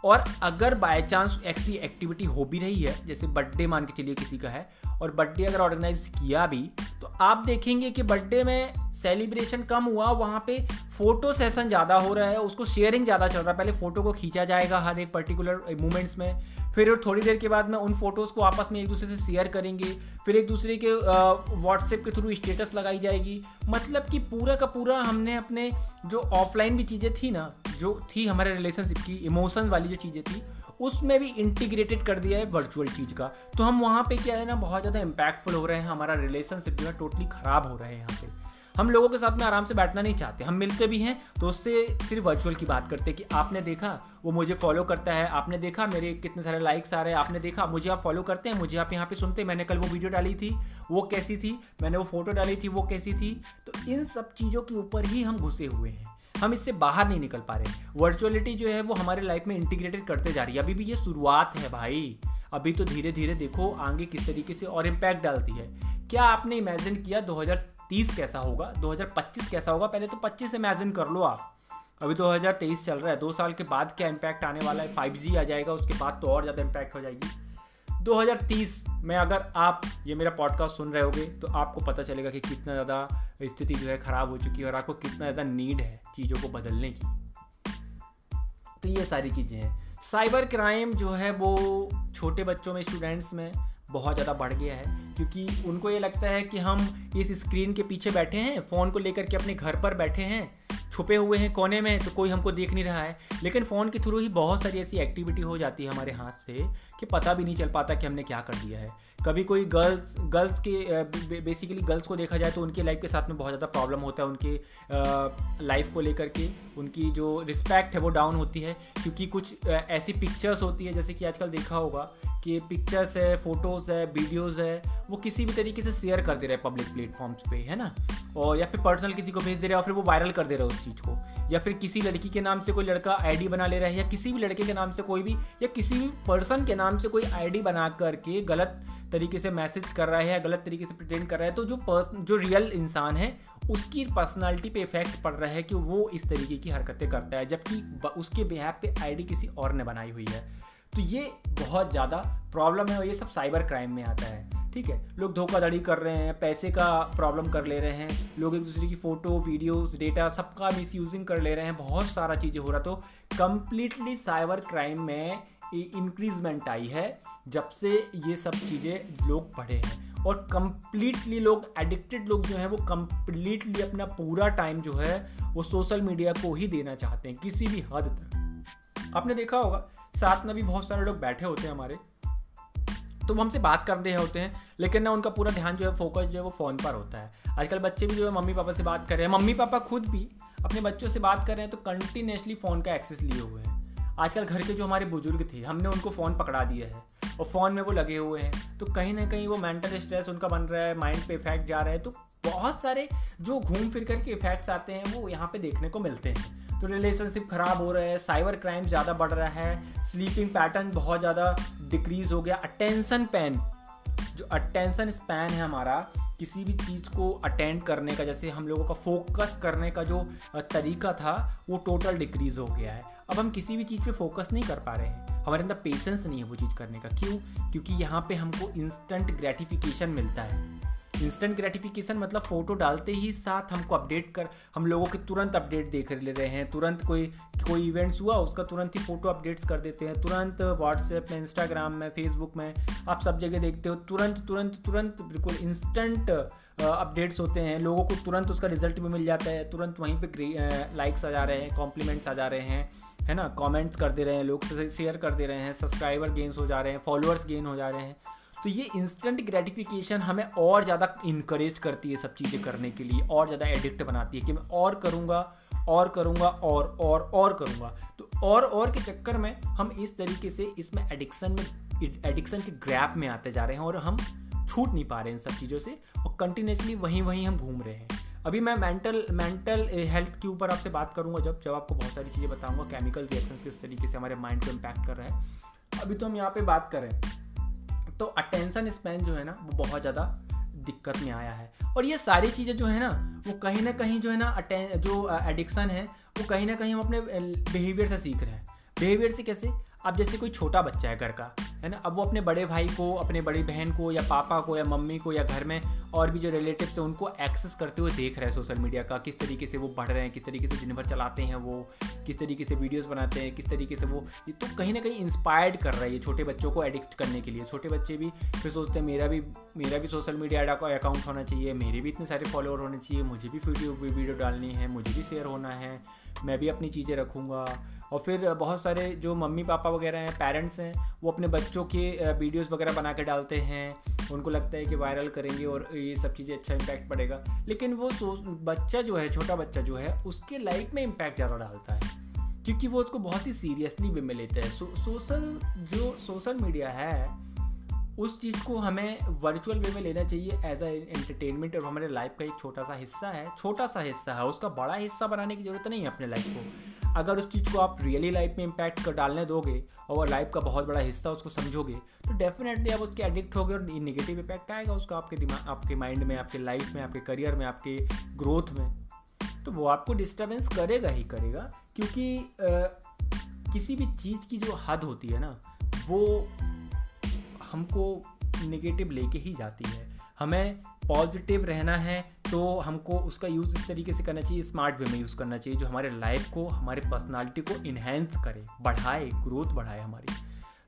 और अगर बाय चांस ऐसी एक्टिविटी हो भी रही है, जैसे बर्थडे मान के चलिए किसी का है, और बर्थडे अगर ऑर्गेनाइज किया भी तो आप देखेंगे कि बर्थडे में सेलिब्रेशन कम हुआ, वहाँ पे फ़ोटो सेशन ज़्यादा हो रहा है, उसको शेयरिंग ज़्यादा चल रहा है। पहले फ़ोटो को खींचा जाएगा हर एक पर्टिकुलर मोमेंट्स में, फिर थोड़ी देर के बाद में उन फ़ोटोज़ को आपस में एक दूसरे से शेयर करेंगे, फिर एक दूसरे के व्हाट्सएप के थ्रू स्टेटस लगाई जाएगी। मतलब कि पूरा का पूरा हमने अपने जो ऑफलाइन भी चीज़ें थी ना, जो थी हमारे रिलेशनशिप की इमोशन वाली जो चीज़ें थी, उसमें भी इंटीग्रेटेड कर दिया है वर्चुअल चीज़ का। तो हम वहाँ पे क्या है ना, बहुत ज़्यादा इम्पैक्टफुल हो रहे हैं, हमारा रिलेशनशिप जो है टोटली ख़राब हो रहे हैं यहाँ पे। हम लोगों के साथ में आराम से बैठना नहीं चाहते, हम मिलते भी हैं तो उससे सिर्फ़ वर्चुअल की बात करते हैं कि आपने देखा, वो मुझे फॉलो करता है, आपने देखा, मेरे कितने सारे लाइक्स आ रहे हैं, आपने देखा, मुझे आप फॉलो करते हैं, मुझे आप यहाँ पे सुनते हैं, मैंने कल वो वीडियो डाली थी, वो कैसी थी, मैंने वो फ़ोटो डाली थी, वो कैसी थी। तो इन सब चीज़ों के ऊपर ही हम घुसे हुए हैं। हम इससे बाहर नहीं निकल पा रहे। वर्चुअलिटी जो है वो हमारे लाइफ में इंटीग्रेटेड करते जा रही है। अभी भी ये शुरुआत है भाई। अभी तो धीरे धीरे देखो आगे किस तरीके से और इम्पैक्ट डालती है। क्या आपने इमेजिन किया 2030 कैसा होगा? 2025 कैसा होगा? पहले तो 25 इमेजिन कर लो आप। अभी 2023 चल रहा है। दो साल के बाद क्या इम्पैक्ट आने वाला है? 5G आ जाएगा, उसके बाद तो और ज़्यादा इम्पैक्ट हो जाएगी। 2030 में अगर आप ये मेरा पॉडकास्ट सुन रहे होगे तो आपको पता चलेगा कि कितना ज़्यादा स्थिति जो है ख़राब हो चुकी है और आपको कितना ज़्यादा नीड है चीज़ों को बदलने की। तो ये सारी चीज़ें हैं। साइबर क्राइम जो है वो छोटे बच्चों में स्टूडेंट्स में बहुत ज़्यादा बढ़ गया है, क्योंकि उनको ये लगता है कि हम इस स्क्रीन के पीछे बैठे हैं फ़ोन को लेकर के अपने घर पर बैठे हैं छुपे हुए हैं कोने में तो कोई हमको देख नहीं रहा है। लेकिन फ़ोन के थ्रू ही बहुत सारी ऐसी एक्टिविटी हो जाती है हमारे हाथ से कि पता भी नहीं चल पाता कि हमने क्या कर दिया है। कभी कोई गर्ल्स गर्ल्स के बेसिकली गर्ल्स को देखा जाए तो उनके लाइफ के साथ में बहुत ज़्यादा प्रॉब्लम होता है उनके लाइफ को लेकर के। उनकी जो रिस्पेक्ट है वो डाउन होती है, क्योंकि कुछ ऐसी पिक्चर्स होती है, जैसे कि आजकल देखा होगा कि पिक्चर्स है फ़ोटोज़ है वीडियोज़ है, वो किसी भी तरीके से शेयर कर दे रहे हैं पब्लिक प्लेटफॉर्म्स पे, है ना? और या फिर पर्सनल किसी को भेज दे रहे हैं और फिर वो वायरल कर दे रहे हैं चीज़ को। या फिर किसी लड़की के नाम से कोई लड़का आईडी बना ले रहा है, या किसी भी लड़के के नाम से कोई भी, या किसी भी पर्सन के नाम से कोई आईडी बना करके गलत तरीके से मैसेज कर रहा है या गलत तरीके से प्रिटेंड कर रहा है तो जो पर्सन जो रियल इंसान है, उसकी पर्सनालिटी पे इफ़ेक्ट पड़ रहा है कि वो इस तरीके की हरकतें करता है, जबकि उसके बिहार पे आईडी किसी और ने बनाई हुई है। तो ये बहुत ज़्यादा प्रॉब्लम है और ये सब साइबर क्राइम में आता है, ठीक है? लोग धोखाधड़ी कर रहे हैं, पैसे का प्रॉब्लम कर ले रहे हैं, लोग एक दूसरे की फ़ोटो वीडियोस डेटा सबका मिस यूजिंग कर ले रहे हैं, बहुत सारा चीज़ें हो रहा तो कम्प्लीटली साइबर क्राइम में इंक्रीजमेंट आई है, जब से ये सब चीज़ें लोग पढ़े हैं। और कम्प्लीटली लोग एडिक्टेड लोग जो हैं, वो कम्प्लीटली अपना पूरा टाइम जो है, वो सोशल मीडिया को ही देना चाहते हैं, किसी भी हद तक। आपने देखा होगा साथ में भी बहुत सारे लोग बैठे होते हैं हमारे। तो वो हमसे बात कर रहे होते हैं, लेकिन ना उनका पूरा ध्यान जो है फोकस जो है वो फ़ोन पर होता है। आजकल बच्चे भी जो है मम्मी पापा से बात कर रहे हैं। मम्मी पापा खुद भी अपने बच्चों से बात कर रहे हैं तो कंटिन्यूसली फ़ोन का एक्सेस लिए हुए हैं। आजकल घर के जो हमारे बुज़ुर्ग थे, हमने उनको फ़ोन पकड़ा दिया है। और फ़ोन में वो लगे हुए हैं। तो कहीं ना कहीं वो मेंटल स्ट्रेस उनका बन रहा है माइंड पे इफ़ेक्ट जा रहा है। तो बहुत सारे जो घूम फिर कर के इफेक्ट्स आते हैं, वो यहाँ पे देखने को मिलते हैं। तो रिलेशनशिप ख़राब हो रहा है साइबर क्राइम ज़्यादा बढ़ रहा है स्लीपिंग पैटर्न बहुत ज़्यादा डिक्रीज हो गया। अटेंशन पैन जो अटेंशन स्पैन है हमारा, किसी भी चीज़ को अटेंड करने का, जैसे हम लोगों का फोकस करने का जो तरीका था, वो टोटल डिक्रीज हो गया है। अब हम किसी भी चीज़ पे फोकस नहीं कर पा रहे हैं। हमारे अंदर पेशेंस नहीं है वो चीज़ करने का। क्यों? क्योंकि यहाँ पे हमको इंस्टेंट ग्रेटिफिकेशन मिलता है। इंस्टेंट ग्रेटिफिकेशन मतलब फ़ोटो डालते ही साथ हमको अपडेट कर, हम लोगों के तुरंत अपडेट देख ले रहे हैं। तुरंत कोई कोई इवेंट्स हुआ, उसका तुरंत ही फ़ोटो अपडेट्स कर देते हैं। तुरंत व्हाट्सएप में इंस्टाग्राम में फेसबुक में आप सब जगह देखते हो, तुरंत तुरंत तुरंत बिल्कुल इंस्टेंट अपडेट्स होते हैं। लोगों को तुरंत उसका रिज़ल्ट भी मिल जाता है। तुरंत वहीं पर लाइक्स आ जा रहे हैं कॉम्प्लीमेंट्स आ जा रहे हैं, है ना? कमेंट्स कर दे रहे हैं लोग शेयर कर दे रहे हैं सब्सक्राइबर गेन्स हो जा रहे हैं फॉलोअर्स गेन हो जा रहे हैं। तो ये इंस्टेंट ग्रेटिफिकेशन हमें और ज़्यादा इनक्रेज करती है सब चीज़ें करने के लिए, और ज़्यादा एडिक्ट बनाती है कि मैं और करूँगा और करूँगा, और और और करूँगा। तो और और के चक्कर में हम इस तरीके से इसमें एडिक्शन में एडिक्शन के ग्रैप में आते जा रहे हैं और हम छूट नहीं पा रहे हैं इन सब चीज़ों से और कंटिन्यूसली वहीं वहीं हम घूम रहे हैं। अभी मैं मेंटल मेंटल हेल्थ के ऊपर आपसे बात करूँगा जब जब आपको बहुत सारी चीज़ें बताऊँगा केमिकल रिएक्शन किस तरीके से हमारे माइंड को इम्पैक्ट कर रहा है। अभी तो हम यहाँ पे बात करें तो अटेंशन स्पेन जो है ना, वो बहुत ज़्यादा दिक्कत में आया है। और ये सारी चीज़ें जो है ना, वो कहीं ना कहीं जो है ना जो एडिक्शन है, वो कहीं ना कहीं हम अपने बिहेवियर से सीख रहे हैं। बिहेवियर से कैसे? अब जैसे कोई छोटा बच्चा है घर का है ना? अब वो अपने बड़े भाई को, अपने बड़ी बहन को, या पापा को, या मम्मी को, या घर में और भी जो रिलेटिव्स हैं, उनको एक्सेस करते हुए देख रहे हैं सोशल मीडिया का, किस तरीके से वो बढ़ रहे हैं, किस तरीके से दिन भर चलाते हैं वो, किस तरीके से वीडियोस बनाते हैं, किस तरीके से वो तो कहीं ना कहीं इंस्पायर्ड कर रहा है ये छोटे बच्चों को एडिक्ट करने के लिए। छोटे बच्चे भी फिर सोचते हैं, मेरा भी मेरा भी सोशल मीडिया अकाउंट होना चाहिए, मेरे भी इतने सारे फॉलोअर होने चाहिए, मुझे भी वीडियो वीडियो डालनी है, मुझे भी शेयर होना है, मैं भी अपनी चीज़ें रखूँगा। और फिर बहुत सारे जो मम्मी पापा वगैरह हैं पेरेंट्स हैं वो अपने बच्चों के वीडियोस वगैरह बना के डालते हैं। उनको लगता है कि वायरल करेंगे और ये सब चीज़ें अच्छा इम्पैक्ट पड़ेगा। लेकिन वो बच्चा जो है छोटा बच्चा जो है उसके लाइफ में इम्पैक्ट ज़्यादा डालता है। क्योंकि वो उसको बहुत ही सीरियसली भी में लेते है। सो, सोशल जो सोशल मीडिया है उस चीज़ को हमें वर्चुअल वे में लेना चाहिए एज अ एंटरटेनमेंट और हमारे लाइफ का एक छोटा सा हिस्सा है छोटा सा हिस्सा है उसका बड़ा हिस्सा बनाने की ज़रूरत नहीं है अपने लाइफ को। अगर उस चीज़ को आप रियली लाइफ में इम्पैक्ट कर डालने दोगे और लाइफ का बहुत बड़ा हिस्सा उसको समझोगे तो डेफिनेटली आप उसके एडिक्ट होगे और निगेटिव इम्पैक्ट आएगा उसका आपके दिमाग आपके माइंड में आपके लाइफ में आपके करियर में आपके ग्रोथ में। तो वो आपको डिस्टर्बेंस करेगा ही करेगा क्योंकि आ, किसी भी चीज़ की जो हद होती है ना वो हमको नेगेटिव लेके ही जाती है। हमें पॉजिटिव रहना है तो हमको उसका यूज़ इस तरीके से करना चाहिए स्मार्ट वे में यूज़ करना चाहिए, जो हमारे लाइफ को, हमारे पर्सनालिटी को इन्हेंस करे, बढ़ाए ग्रोथ बढ़ाए हमारी।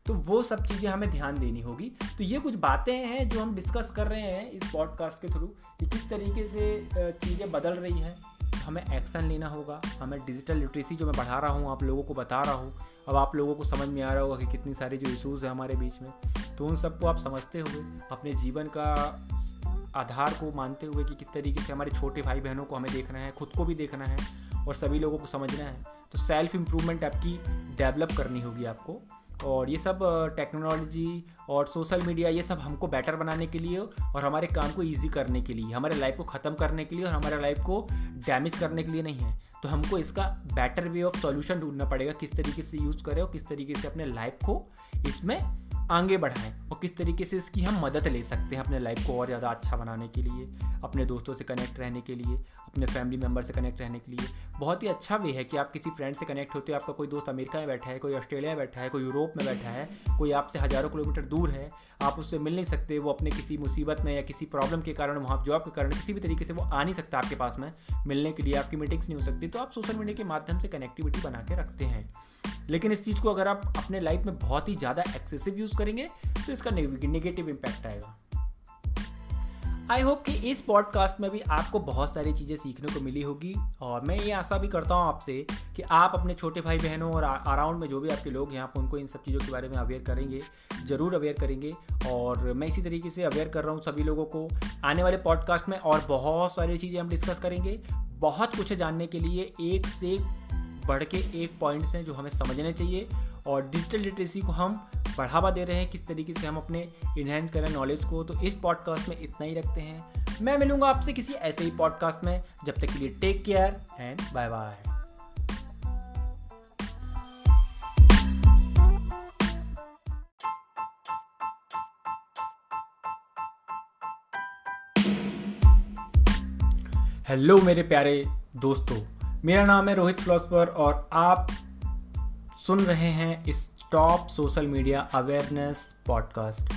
तो वो सब चीज़ें हमें ध्यान देनी होगी। तो ये कुछ बातें हैं जो हम डिस्कस कर रहे हैं इस पॉडकास्ट के थ्रू कि किस तरीके से चीज़ें बदल रही हैं। हमें एक्शन लेना होगा, हमें डिजिटल लिटरेसी जो मैं बढ़ा रहा हूँ, आप लोगों को बता रहा हूँ, अब आप लोगों को समझ में आ रहा होगा कि कितनी सारी जो इशूज़ हैं हमारे बीच में तो उन सबको आप समझते हुए, अपने जीवन का आधार को मानते हुए कि किस तरीके से हमारे छोटे भाई बहनों को हमें देखना है, खुद को भी देखना है और सभी लोगों को समझना है तो सेल्फ इम्प्रूवमेंट आपकी डेवलप करनी होगी आपको। और ये सब टेक्नोलॉजी और सोशल मीडिया ये सब हमको बेटर बनाने के लिए और हमारे काम को ईजी करने के लिए, हमारे लाइफ को ख़त्म करने के लिए और हमारे लाइफ को डैमेज करने के लिए नहीं है। तो हमको इसका बेटर वे ऑफ़ सॉल्यूशन ढूंढना पड़ेगा, किस तरीके से यूज़ करें और किस तरीके से अपने लाइफ को इसमें आगे बढ़ाएँ और किस तरीके से इसकी हम मदद ले सकते हैं अपने लाइफ को और ज़्यादा अच्छा बनाने के लिए, अपने दोस्तों से कनेक्ट रहने के लिए, अपने फैमिली मेंबर से कनेक्ट रहने के लिए। बहुत ही अच्छा वे है कि आप किसी फ्रेंड से कनेक्ट होते हो, आपका कोई दोस्त अमेरिका में बैठा है, कोई ऑस्ट्रेलिया में बैठा है, कोई यूरोप में बैठा है, कोई आपसे हज़ारों किलोमीटर दूर है आप उससे मिल नहीं सकते, वो अपने किसी मुसीबत में या किसी प्रॉब्लम के कारण, वहाँ जॉब के कारण, किसी भी तरीके से वो आ नहीं सकता आपके पास में मिलने के लिए, आपकी मीटिंग्स नहीं हो सकती तो आप सोशल मीडिया के माध्यम से कनेक्टिविटी बना के रखते हैं। लेकिन इस चीज़ को अगर आप अपने लाइफ में बहुत ही ज़्यादा एक्सेसिव यूज़ करेंगे तो इसका नेगेटिव इम्पैक्ट आएगा। आई होप कि इस पॉडकास्ट में भी आपको बहुत सारी चीज़ें सीखने को मिली होगी और मैं ये आशा भी करता हूँ आपसे कि आप अपने छोटे भाई बहनों और अराउंड में जो भी आपके लोग हैं, आप उनको इन सब चीज़ों के बारे में अवेयर करेंगे, ज़रूर अवेयर करेंगे। और मैं इसी तरीके से अवेयर कर रहा हूँ सभी लोगों को। आने वाले पॉडकास्ट में और बहुत सारी चीज़ें हम डिस्कस करेंगे। बहुत कुछ जानने के लिए, एक से बढ़ के एक पॉइंट्स हैं जो हमें समझने चाहिए। और डिजिटल लिटरेसी को हम बढ़ावा दे रहे हैं, किस तरीके से हम अपने इन्हेंस करें नॉलेज को तो इस पॉडकास्ट में इतना ही रखते हैं। मैं मिलूँगा आपसे किसी ऐसे ही पॉडकास्ट में। जब तक के लिए take care and bye bye hello मेरे प्यारे दोस्तों, मेरा नाम है रोहित फिलोसफर और आप सुन रहे हैं इस top social media awareness podcast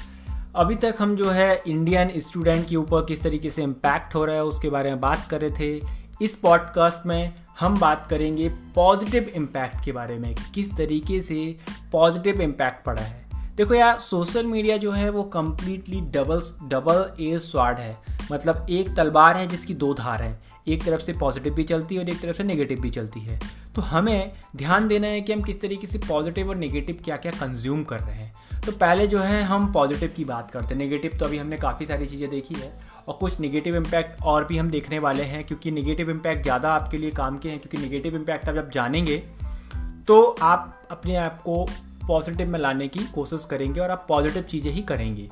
अभी तक हम जो है इंडियन स्टूडेंट के ऊपर किस तरीके से इम्पैक्ट हो रहा है उसके बारे में बात कर रहे थे। इस पॉडकास्ट में हम बात करेंगे पॉजिटिव इम्पैक्ट के बारे में, कि किस तरीके से पॉजिटिव इम्पैक्ट पड़ा है। देखो यार सोशल मीडिया जो है वो completely double double edge sword है। मतलब एक तलवार है जिसकी दो धार हैं। एक तरफ़ से पॉजिटिव भी चलती है और एक तरफ़ से नेगेटिव भी चलती है। तो हमें ध्यान देना है कि हम किस तरीके से पॉजिटिव और नेगेटिव क्या क्या कंज्यूम कर रहे हैं। तो पहले जो है, हम पॉजिटिव की बात करते हैं। नेगेटिव तो अभी हमने काफ़ी सारी चीज़ें देखी है और कुछ नेगेटिव इम्पैक्ट और भी हम देखने वाले हैं क्योंकि नेगेटिव इम्पैक्ट ज़्यादा आपके लिए काम के हैं, क्योंकि नेगेटिव इम्पैक्ट आप जब जानेंगे तो आप अपने आप को पॉजिटिव में लाने की कोशिश करेंगे और आप पॉजिटिव चीज़ें ही करेंगे।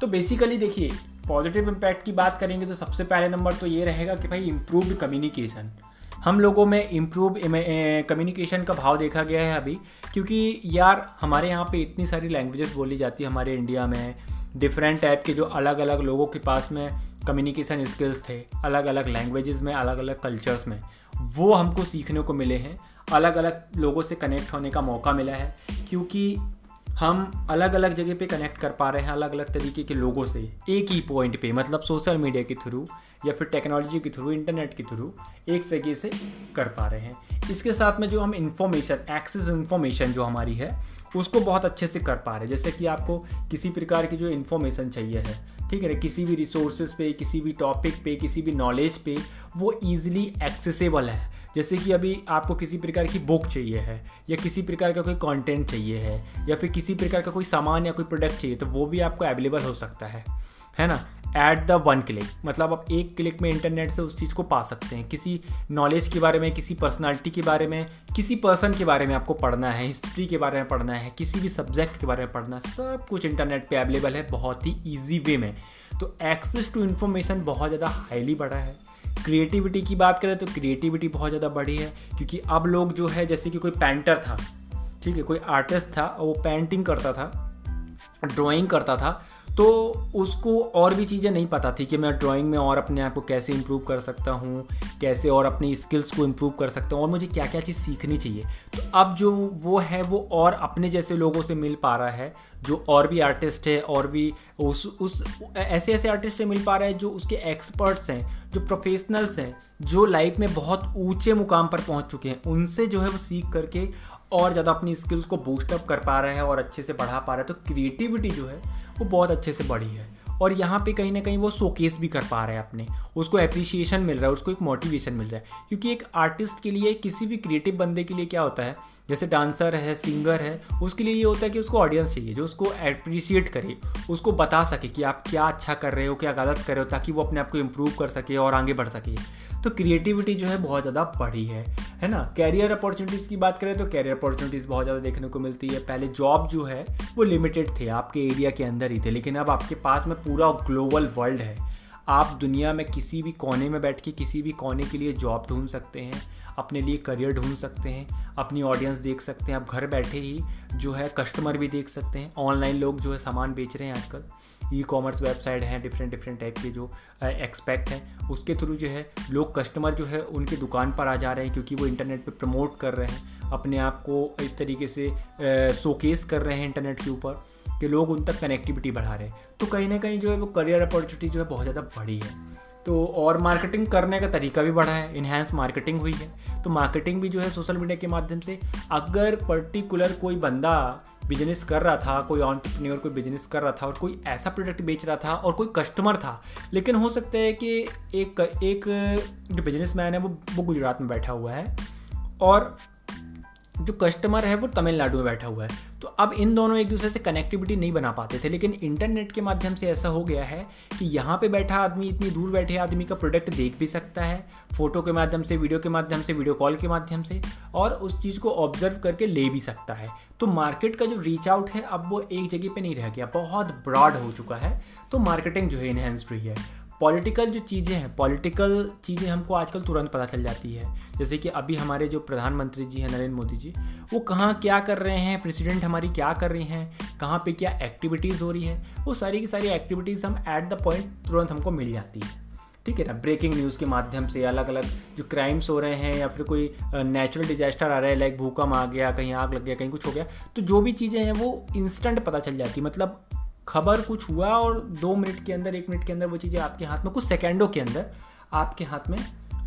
तो बेसिकली देखिए पॉजिटिव इम्पैक्ट की बात करेंगे तो सबसे पहले नंबर तो ये रहेगा कि भाई इम्प्रूव कम्युनिकेशन हम लोगों में इम्प्रूव कम्युनिकेशन का भाव देखा गया है अभी, क्योंकि यार हमारे यहाँ पे इतनी सारी लैंग्वेजेस बोली जाती है हमारे इंडिया में। डिफरेंट टाइप के जो अलग अलग लोगों के पास में कम्युनिकेशन स्किल्स थे अलग अलग लैंग्वेजेस में अलग अलग कल्चर्स में, वो हमको सीखने को मिले हैं। अलग अलग लोगों से कनेक्ट होने का मौका मिला है, क्योंकि हम अलग अलग जगह पे कनेक्ट कर पा रहे हैं अलग अलग तरीके के लोगों से, एक ही पॉइंट पे मतलब सोशल मीडिया के थ्रू या फिर टेक्नोलॉजी के थ्रू इंटरनेट के थ्रू एक जगह से कर पा रहे हैं। इसके साथ में जो हम इंफॉर्मेशन एक्सेस इन्फॉर्मेशन जो हमारी है, उसको बहुत अच्छे से कर पा रहे हैं। जैसे कि आपको किसी प्रकार की जो इन्फॉर्मेशन चाहिए है, ठीक है ना, किसी भी रिसोर्सेज पे, किसी भी टॉपिक पे, किसी भी नॉलेज पे, वो ईजिली एक्सेसिबल है। जैसे कि अभी आपको किसी प्रकार की बुक चाहिए है, या किसी प्रकार का कोई कंटेंट चाहिए है, या फिर किसी प्रकार का कोई सामान या कोई प्रोडक्ट चाहिए तो वो भी आपको अवेलेबल हो सकता है। है ना? एट द वन क्लिक मतलब आप एक क्लिक में इंटरनेट से उस चीज़ को पा सकते हैं। किसी नॉलेज के बारे में, किसी पर्सनालिटी के बारे में, किसी पर्सन के बारे में आपको पढ़ना है हिस्ट्री के बारे में पढ़ना है, किसी भी सब्जेक्ट के बारे में पढ़ना है सब कुछ इंटरनेट पे अवेलेबल है, बहुत ही ईजी वे में। तो एक्सेस टू इन्फॉर्मेशन बहुत ज़्यादा हाईली बढ़ा है। क्रिएटिविटी की बात करें तो क्रिएटिविटी बहुत ज़्यादा बढ़ी है, क्योंकि अब लोग जो है, जैसे कि कोई पेंटर था, ठीक है, कोई आर्टिस्ट था और वो पेंटिंग करता था ड्राइंग करता था तो उसको और भी चीज़ें नहीं पता थी कि मैं ड्राइंग में और अपने आप को कैसे इम्प्रूव कर सकता हूँ, कैसे और अपनी स्किल्स को इम्प्रूव कर सकता हूँ और मुझे क्या क्या चीज़ सीखनी चाहिए। तो अब जो वो है, वो और अपने जैसे लोगों से मिल पा रहा है, जो और भी आर्टिस्ट है, और भी उस उस ऐसे ऐसे आर्टिस्ट से मिल पा रहा है जो उसके एक्सपर्ट्स हैं, जो प्रोफेशनल्स हैं, जो लाइफ में बहुत ऊँचे मुकाम पर पहुँच चुके हैं। उनसे जो है वो सीख करके और ज़्यादा अपनी स्किल्स को बूस्टअप कर पा रहे हैं और अच्छे से बढ़ा पा रहे हैं तो क्रिएटिविटी जो है, वो बहुत अच्छे से बढ़ी है। और यहाँ पे कहीं ना कहीं वो शोकेस भी कर पा रहे हैं अपने। उसको अप्रिसिएशन मिल रहा है, उसको एक मोटिवेशन मिल रहा है। क्योंकि एक आर्टिस्ट के लिए, किसी भी क्रिएटिव बंदे के लिए क्या होता है, जैसे डांसर है सिंगर है, उसके लिए ये होता है कि उसको ऑडियंस चाहिए, जो उसको अप्रिसिएट करे, उसको बता सके कि आप क्या अच्छा कर रहे हो, क्या गलत कर रहे हो, ताकि वो अपने आप को इम्प्रूव कर सके और आगे बढ़ सके। तो क्रिएटिविटी जो है बहुत ज़्यादा बढ़ी है है ना? कैरियर अपॉर्चुनिटीज़ की बात करें तो कैरियर अपॉर्चुनिटीज़ बहुत ज़्यादा देखने को मिलती है। पहले जॉब जो है, वो लिमिटेड थे आपके एरिया के अंदर ही थे, लेकिन अब आपके पास में पूरा ग्लोबल वर्ल्ड है। आप दुनिया में किसी भी कोने में बैठ के किसी भी कोने के लिए जॉब ढूंढ सकते हैं, अपने लिए करियर ढूंढ सकते हैं, अपनी ऑडियंस देख सकते हैं। आप घर बैठे ही जो है कस्टमर भी देख सकते हैं। ऑनलाइन लोग जो है सामान बेच रहे हैं आजकल। ई कॉमर्स वेबसाइट हैं डिफरेंट डिफरेंट टाइप के जो एक्सपेक्ट हैं। उसके थ्रू जो है, लोग कस्टमर जो है, उनकी दुकान पर आ जा रहे हैं क्योंकि वो इंटरनेट पे प्रमोट कर रहे हैं। अपने आप को इस तरीके से शोकेस कर रहे हैं इंटरनेट के ऊपर कि लोग उन तक कनेक्टिविटी बढ़ा रहे हैं। तो कहीं ना कहीं जो है, वो करियर अपॉर्चुनिटी जो है, बहुत ज़्यादा बढ़ी है। तो और मार्केटिंग करने का तरीका भी बढ़ा है इन्हेंस मार्केटिंग हुई है। तो मार्केटिंग भी जो है सोशल मीडिया के माध्यम से अगर पर्टिकुलर कोई बंदा बिज़नेस कर रहा था, कोई ऑन्टरप्रन्योर कोई बिज़नेस कर रहा था और कोई ऐसा प्रोडक्ट बेच रहा था और कोई कस्टमर था। लेकिन हो सकता है कि एक एक जो बिज़नेस मैन है वो वो गुजरात में बैठा हुआ है और जो कस्टमर है, वो तमिलनाडु में बैठा हुआ है। तो अब इन दोनों एक दूसरे से कनेक्टिविटी नहीं बना पाते थे, लेकिन इंटरनेट के माध्यम से ऐसा हो गया है कि यहाँ पे बैठा आदमी, इतनी दूर बैठे आदमी का प्रोडक्ट देख भी सकता है फ़ोटो के माध्यम से वीडियो के माध्यम से वीडियो कॉल के माध्यम से, और उस चीज़ को ऑब्ज़र्व करके ले भी सकता है। तो मार्केट का जो रीच आउट है, अब वो एक जगह पर नहीं रह गया, बहुत ब्रॉड हो चुका है। तो मार्केटिंग जो है इन्हेंस्ड हुई है। पॉलिटिकल जो चीज़ें हैं, पॉलिटिकल चीज़ें हमको आजकल तुरंत पता चल जाती है। जैसे कि अभी हमारे जो प्रधानमंत्री जी हैं, नरेंद्र मोदी जी, वो कहाँ क्या कर रहे हैं, प्रेसिडेंट हमारी क्या कर रही हैं, कहाँ पे क्या एक्टिविटीज़ हो रही है, वो सारी की सारी एक्टिविटीज़ हम एट द पॉइंट तुरंत हमको मिल जाती है। ठीक है ना? ब्रेकिंग न्यूज़ के माध्यम से अलग अलग जो क्राइम्स हो रहे हैं या फिर कोई नेचुरल डिजास्टर आ रहा है, लाइक भूकंप आ गया, कहीं आग लग गया, कहीं कुछ हो गया तो जो भी चीज़ें हैं वो इंस्टेंट पता चल जाती है। मतलब खबर कुछ हुआ और दो मिनट के अंदर, एक मिनट के अंदर वो चीज़ें आपके हाथ में, कुछ सेकेंडों के अंदर आपके हाथ में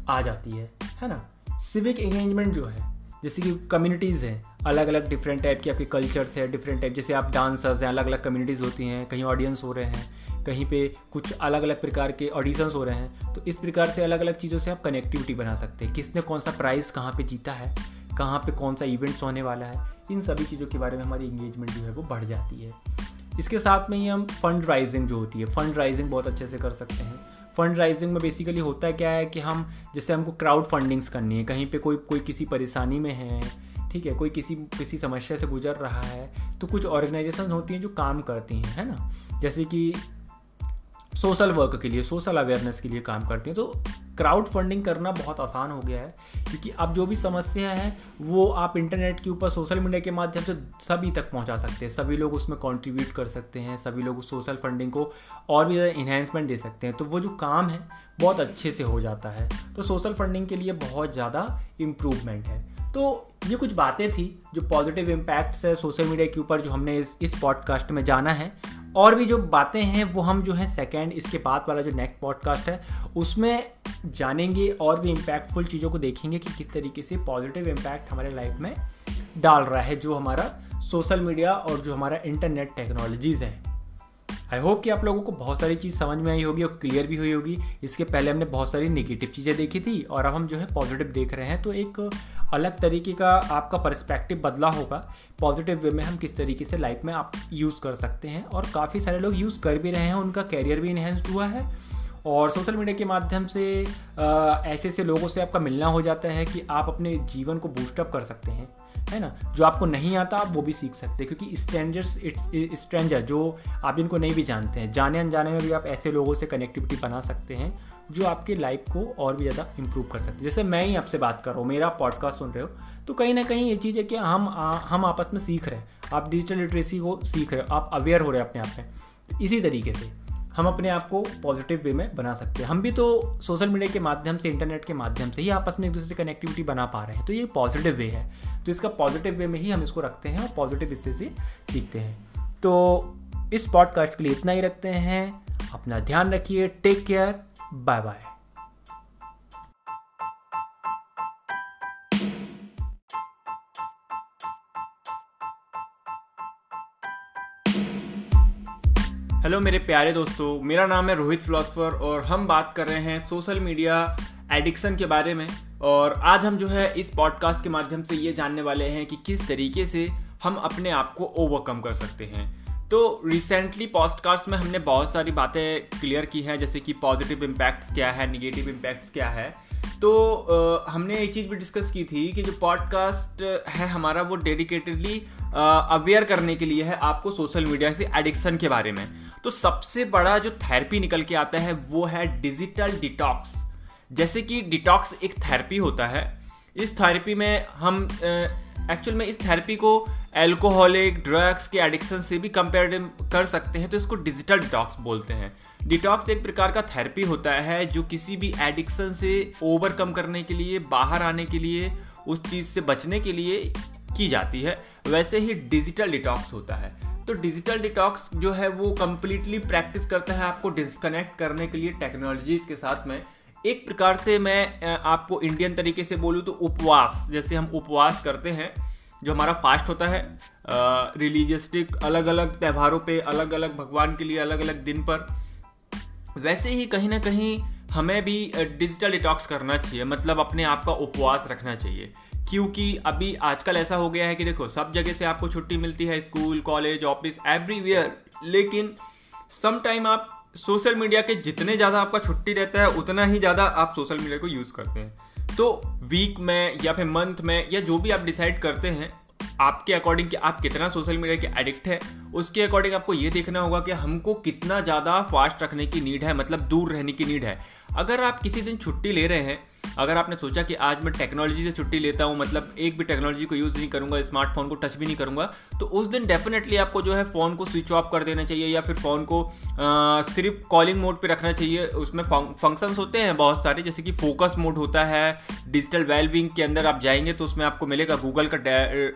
आ जाती है है ना? सिविक एंगेजमेंट जो है, जैसे कि कम्युनिटीज़ हैं अलग अलग डिफरेंट टाइप के आपके कल्चर्स है डिफरेंट टाइप जैसे आप डांसर्स हैं अलग अलग कम्युनिटीज़ होती हैं, कहीं ऑडियंस हो रहे हैं, कहीं पे कुछ अलग अलग प्रकार के ऑडिशंस हो रहे हैं तो इस प्रकार से अलग अलग चीज़ों से आप कनेक्टिविटी बना सकते हैं। किसने कौन सा प्राइज़ कहाँ पे जीता है, कहाँ पे कौन सा इवेंट्स होने वाला है, इन सभी चीज़ों के बारे में हमारी इंगेजमेंट जो है वो बढ़ जाती है। इसके साथ में ही हम फंड राइजिंग जो होती है फंड राइजिंग बहुत अच्छे से कर सकते हैं। फंड राइजिंग में बेसिकली होता है क्या है कि हम, जैसे हमको क्राउड फंडिंग्स करनी है, कहीं पे कोई कोई किसी परेशानी में है, ठीक है, कोई किसी किसी समस्या से गुजर रहा है तो कुछ ऑर्गेनाइजेशन होती हैं जो काम करती हैं, है ना? जैसे कि सोशल वर्क के लिए सोशल अवेयरनेस के लिए काम करती हैं तो क्राउड फंडिंग करना बहुत आसान हो गया है, क्योंकि अब जो भी समस्या है, वो आप इंटरनेट के ऊपर सोशल मीडिया के माध्यम से सभी तक पहुँचा सकते हैं। सभी लोग उसमें कंट्रीब्यूट कर सकते हैं, सभी लोग उस सोशल फंडिंग को और भी ज़्यादा इन्हेंसमेंट दे सकते हैं। तो वो जो काम है, बहुत अच्छे से हो जाता है। तो सोशल फंडिंग के लिए बहुत ज़्यादा इम्प्रूवमेंट है। तो ये कुछ बातें थी जो पॉजिटिव इम्पैक्ट्स है सोशल मीडिया के ऊपर, जो हमने इस इस पॉडकास्ट में जाना है। और भी जो बातें हैं, वो हम जो है सेकेंड इसके बाद वाला जो नेक्स्ट पॉडकास्ट है, उसमें जानेंगे और भी इम्पैक्टफुल चीज़ों को देखेंगे कि किस तरीके से पॉजिटिव इम्पैक्ट हमारे लाइफ में डाल रहा है जो हमारा सोशल मीडिया और जो हमारा इंटरनेट टेक्नोलॉजीज़ हैं। आई होप कि आप लोगों को बहुत सारी चीज़ समझ में आई होगी और क्लियर भी हुई होगी। इसके पहले हमने बहुत सारी निगेटिव चीज़ें देखी थी और अब हम जो है पॉजिटिव देख रहे हैं। तो एक अलग तरीके का आपका पर्सपेक्टिव बदला होगा। पॉजिटिव वे में हम किस तरीके से लाइफ में आप यूज़ कर सकते हैं और काफ़ी सारे लोग यूज़ कर भी रहे हैं। उनका कैरियर भी इन्हेंस्ड हुआ है और सोशल मीडिया के माध्यम से ऐसे ऐसे लोगों से आपका मिलना हो जाता है कि आप अपने जीवन को बूस्टअप कर सकते हैं। है ना? जो आपको नहीं आता आप वो भी सीख सकते हैं क्योंकि स्ट्रेंजर्स स्ट्रेंजर जो आप इनको नहीं भी जानते हैं जाने अनजाने में भी आप ऐसे लोगों से कनेक्टिविटी बना सकते हैं जो आपके लाइफ को और भी ज़्यादा इंप्रूव कर सकते हैं। जैसे मैं ही आपसे बात कर रहा हूँ मेरा पॉडकास्ट सुन रहे हो तो कहीं ना कहीं ये चीज़ है कि हम आ, हम आपस में सीख रहे हैं। आप डिजिटल लिटरेसी को सीख रहे हो आप अवेयर हो रहे हैं अपने आप में। इसी तरीके से हम अपने आप को पॉजिटिव वे में बना सकते हैं। हम भी तो सोशल मीडिया के माध्यम से इंटरनेट के माध्यम से ही आपस में एक दूसरे से कनेक्टिविटी बना पा रहे हैं। तो ये पॉजिटिव वे है। तो इसका पॉजिटिव वे में ही हम इसको रखते हैं और पॉजिटिव इससे से सीखते हैं। तो इस पॉडकास्ट के लिए इतना ही रखते हैं। अपना ध्यान रखिए। Take care bye bye hello मेरे प्यारे दोस्तों। मेरा नाम है रोहित फिलोसफर और हम बात कर रहे हैं सोशल मीडिया एडिक्शन के बारे में। और आज हम जो है इस पॉडकास्ट के माध्यम से ये जानने वाले हैं कि किस तरीके से हम अपने आप को ओवरकम कर सकते हैं। तो रिसेंटली पॉडकास्ट में हमने बहुत सारी बातें क्लियर की हैं, जैसे कि पॉजिटिव इम्पैक्ट्स क्या है निगेटिव इम्पैक्ट्स क्या है। तो आ, हमने एक चीज़ भी डिस्कस की थी कि जो पॉडकास्ट है हमारा वो डेडिकेटेडली अवेयर करने के लिए है आपको सोशल मीडिया से एडिक्शन के बारे में। तो सबसे बड़ा जो थेरेपी निकल के आता है वो है डिजिटल डिटॉक्स जैसे कि डिटॉक्स एक थेरेपी होता है। इस थेरेपी में हम एक्चुअल में इस थेरेपी को एल्कोहलिक ड्रग्स के एडिक्शन से भी कंपेयर कर सकते हैं तो इसको डिजिटल डिटॉक्स बोलते हैं। डिटॉक्स एक प्रकार का थेरेपी होता है जो किसी भी एडिक्शन से ओवरकम करने के लिए, बाहर आने के लिए, उस चीज़ से बचने के लिए की जाती है। वैसे ही डिजिटल डिटॉक्स होता है। तो डिजिटल डिटॉक्स जो है वो कम्प्लीटली प्रैक्टिस करता है आपको डिस्कनेक्ट करने के लिए टेक्नोलॉजीज़ के साथ में। एक प्रकार से मैं आपको इंडियन तरीके से बोलूँ तो उपवास, जैसे हम उपवास करते हैं, जो हमारा फास्ट होता है रिलीजियस्टिक अलग अलग त्यौहारों पे अलग अलग भगवान के लिए अलग अलग दिन पर वैसे ही कहीं ना कहीं हमें भी डिजिटल डिटॉक्स करना चाहिए मतलब अपने आप का उपवास रखना चाहिए। क्योंकि अभी आजकल ऐसा हो गया है कि देखो, सब जगह से आपको छुट्टी मिलती है, स्कूल, कॉलेज, ऑफ़िस एवरीवेयर लेकिन सम टाइम आप सोशल मीडिया के जितने ज़्यादा आपका छुट्टी रहता है, उतना ही ज़्यादा आप सोशल मीडिया को यूज़ करते हैं। तो वीक में या फिर मंथ में या जो भी आप डिसाइड करते हैं आपके अकॉर्डिंग कि आप कितना सोशल मीडिया के एडिक्ट है, उसके अकॉर्डिंग आपको ये देखना होगा कि हमको कितना ज़्यादा फास्ट रखने की नीड है मतलब दूर रहने की नीड है। अगर आप किसी दिन छुट्टी ले रहे हैं, अगर आपने सोचा कि आज मैं टेक्नोलॉजी से छुट्टी लेता हूँ मतलब एक भी टेक्नोलॉजी को यूज़ नहीं करूँगा स्मार्टफ़ोन को टच भी नहीं करूँगा तो उस दिन डेफिनेटली आपको जो है फ़ोन को स्विच ऑफ़ कर देना चाहिए या फिर फ़ोन को सिर्फ़ कॉलिंग मोड पे रखना चाहिए। उसमें फ़ंक्शंस होते हैं बहुत सारे, जैसे कि फोकस मोड होता है डिजिटल वेलबिंग के अंदर आप जाएँगे तो उसमें आपको मिलेगा गूगल का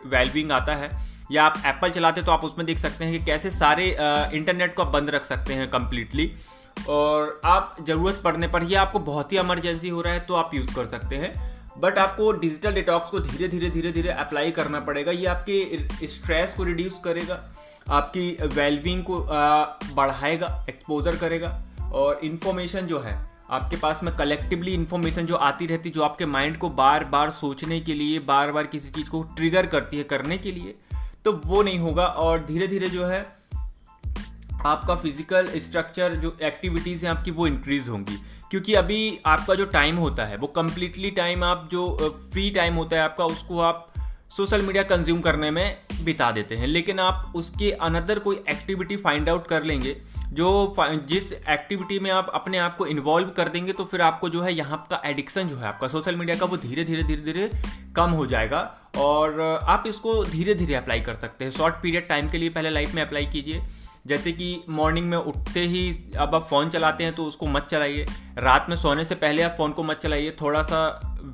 वेलबिंग आता है। या आप एप्पल चलाते तो आप उसमें देख सकते हैं कि कैसे सारे इंटरनेट को आप बंद रख सकते हैं कम्प्लीटली और आप ज़रूरत पड़ने पर ही आपको बहुत ही इमरजेंसी हो रहा है तो आप यूज़ कर सकते हैं। बट आपको डिजिटल डिटॉक्स को धीरे धीरे धीरे धीरे अप्लाई करना पड़ेगा। ये आपके स्ट्रेस को रिड्यूस करेगा, आपकी वेलबींग को बढ़ाएगा एक्सपोजर करेगा। और इन्फॉर्मेशन जो है, आपके पास में कलेक्टिवली इन्फॉर्मेशन जो आती रहती, जो आपके माइंड को बार बार सोचने के लिए बार बार किसी चीज़ को ट्रिगर करती है करने के लिए तो वो नहीं होगा। और धीरे धीरे जो है आपका फ़िज़िकल स्ट्रक्चर जो एक्टिविटीज़ हैं आपकी, वो इंक्रीज होंगी। क्योंकि अभी आपका जो टाइम होता है, वो कम्प्लीटली टाइम आप जो फ्री टाइम होता है आपका, उसको आप सोशल मीडिया कंज्यूम करने में बिता देते हैं। लेकिन आप उसके अनदर कोई एक्टिविटी फाइंड आउट कर लेंगे, जो जिस एक्टिविटी में आप अपने आप को इन्वॉल्व कर देंगे तो फिर आपको जो है, यहाँ का एडिक्शन जो है आपका सोशल मीडिया का, वो धीरे धीरे धीरे धीरे कम हो जाएगा। और आप इसको धीरे धीरे अप्लाई कर सकते हैं। शॉर्ट पीरियड टाइम के लिए पहले लाइफ में अप्लाई कीजिए। जैसे कि मॉर्निंग में उठते ही अब आप फ़ोन चलाते हैं तो उसको मत चलाइए। रात में सोने से पहले आप फ़ोन को मत चलाइए थोड़ा सा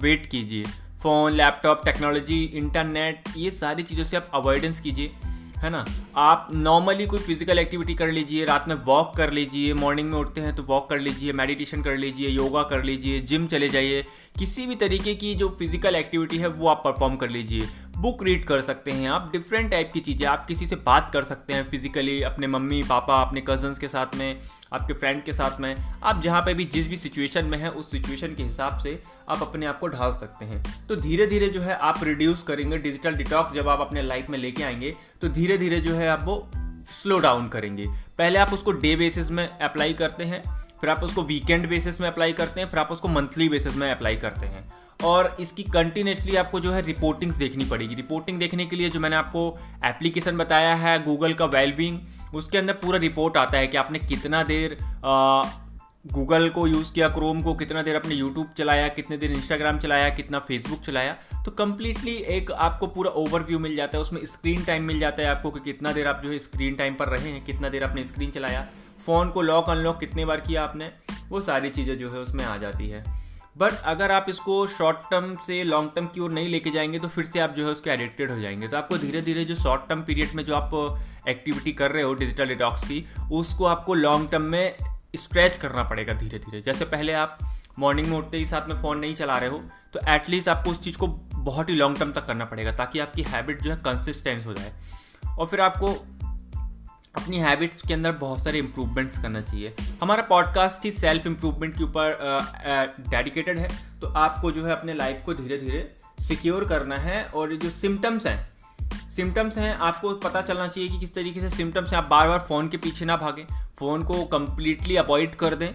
वेट कीजिए। फ़ोन लैपटॉप टेक्नोलॉजी इंटरनेट ये सारी चीज़ों से आप अवॉइडेंस कीजिए। है ना? आप नॉर्मली कोई फ़िज़िकल एक्टिविटी कर लीजिए, रात में वॉक कर लीजिए मॉर्निंग में उठते हैं तो वॉक कर लीजिए मेडिटेशन कर लीजिए योगा कर लीजिए जिम चले जाइए, किसी भी तरीके की जो फ़िज़िकल एक्टिविटी है वो आप परफॉर्म कर लीजिए। बुक रीड कर सकते हैं आप डिफरेंट टाइप की चीज़ें, आप किसी से बात कर सकते हैं फिजिकली अपने मम्मी, पापा, अपने कजन्स के साथ में, आपके फ्रेंड के साथ में। आप जहाँ पे भी जिस भी सिचुएशन में है, उस सिचुएशन के हिसाब से आप अपने आप को ढाल सकते हैं। तो धीरे धीरे जो है आप रिड्यूस करेंगे डिजिटल डिटॉक्स जब आप अपने लाइफ में लेके आएँगे तो धीरे धीरे जो है आप वो स्लो डाउन करेंगे। पहले आप उसको डे बेसिस में अप्लाई करते हैं, फिर आप उसको वीकेंड बेसिस में अप्लाई करते हैं, फिर आप उसको मंथली बेसिस में अप्लाई करते हैं। और इसकी कंटिन्यूसली आपको जो है रिपोर्टिंग्स देखनी पड़ेगी। रिपोर्टिंग देखने के लिए जो मैंने आपको एप्लीकेशन बताया है गूगल का वेलबिंग उसके अंदर पूरा रिपोर्ट आता है कि आपने कितना देर गूगल को यूज़ किया, क्रोम को कितना देर अपने यूट्यूब चलाया, कितने देर इंस्टाग्राम चलाया, कितना फेसबुक चलाया तो कम्प्लीटली एक आपको पूरा ओवरव्यू मिल जाता है, उसमें स्क्रीन टाइम मिल जाता है आपको कि कितना देर आप जो है स्क्रीन टाइम पर रहे हैं, कितना देर आपने स्क्रीन चलाया फ़ोन को लॉक अनलॉक कितने बार किया आपने, वो सारी चीज़ें जो है उसमें आ जाती है। बट अगर आप इसको शॉर्ट टर्म से लॉन्ग टर्म की ओर नहीं लेके जाएँगे तो फिर से आप जो है उसके एडिक्टेड हो जाएँगे। तो आपको धीरे धीरे जो शॉर्ट टर्म पीरियड में जो आप एक्टिविटी कर रहे हो डिजिटल डिटॉक्स की, उसको आपको लॉन्ग टर्म में स्ट्रेच करना पड़ेगा धीरे धीरे जैसे पहले आप मॉर्निंग में उठते ही साथ में फ़ोन नहीं चला रहे हो तो एटलीस्ट आपको उस चीज़ को बहुत ही लॉन्ग टर्म तक करना पड़ेगा, ताकि आपकी हैबिट जो है कंसिस्टेंस हो जाए। और फिर आपको अपनी हैबिट्स के अंदर बहुत सारे इम्प्रूवमेंट्स करना चाहिए। हमारा पॉडकास्ट ही सेल्फ इम्प्रूवमेंट के ऊपर डेडिकेटेड है तो आपको जो है अपने लाइफ को धीरे धीरे सिक्योर करना है, और जो सिम्टम्स हैं सिम्टम्स हैं आपको पता चलना चाहिए कि किस तरीके से सिम्टम्स हैं। आप बार बार फ़ोन के पीछे ना भागें। फ़ोन को कम्प्लीटली अवॉइड कर दें।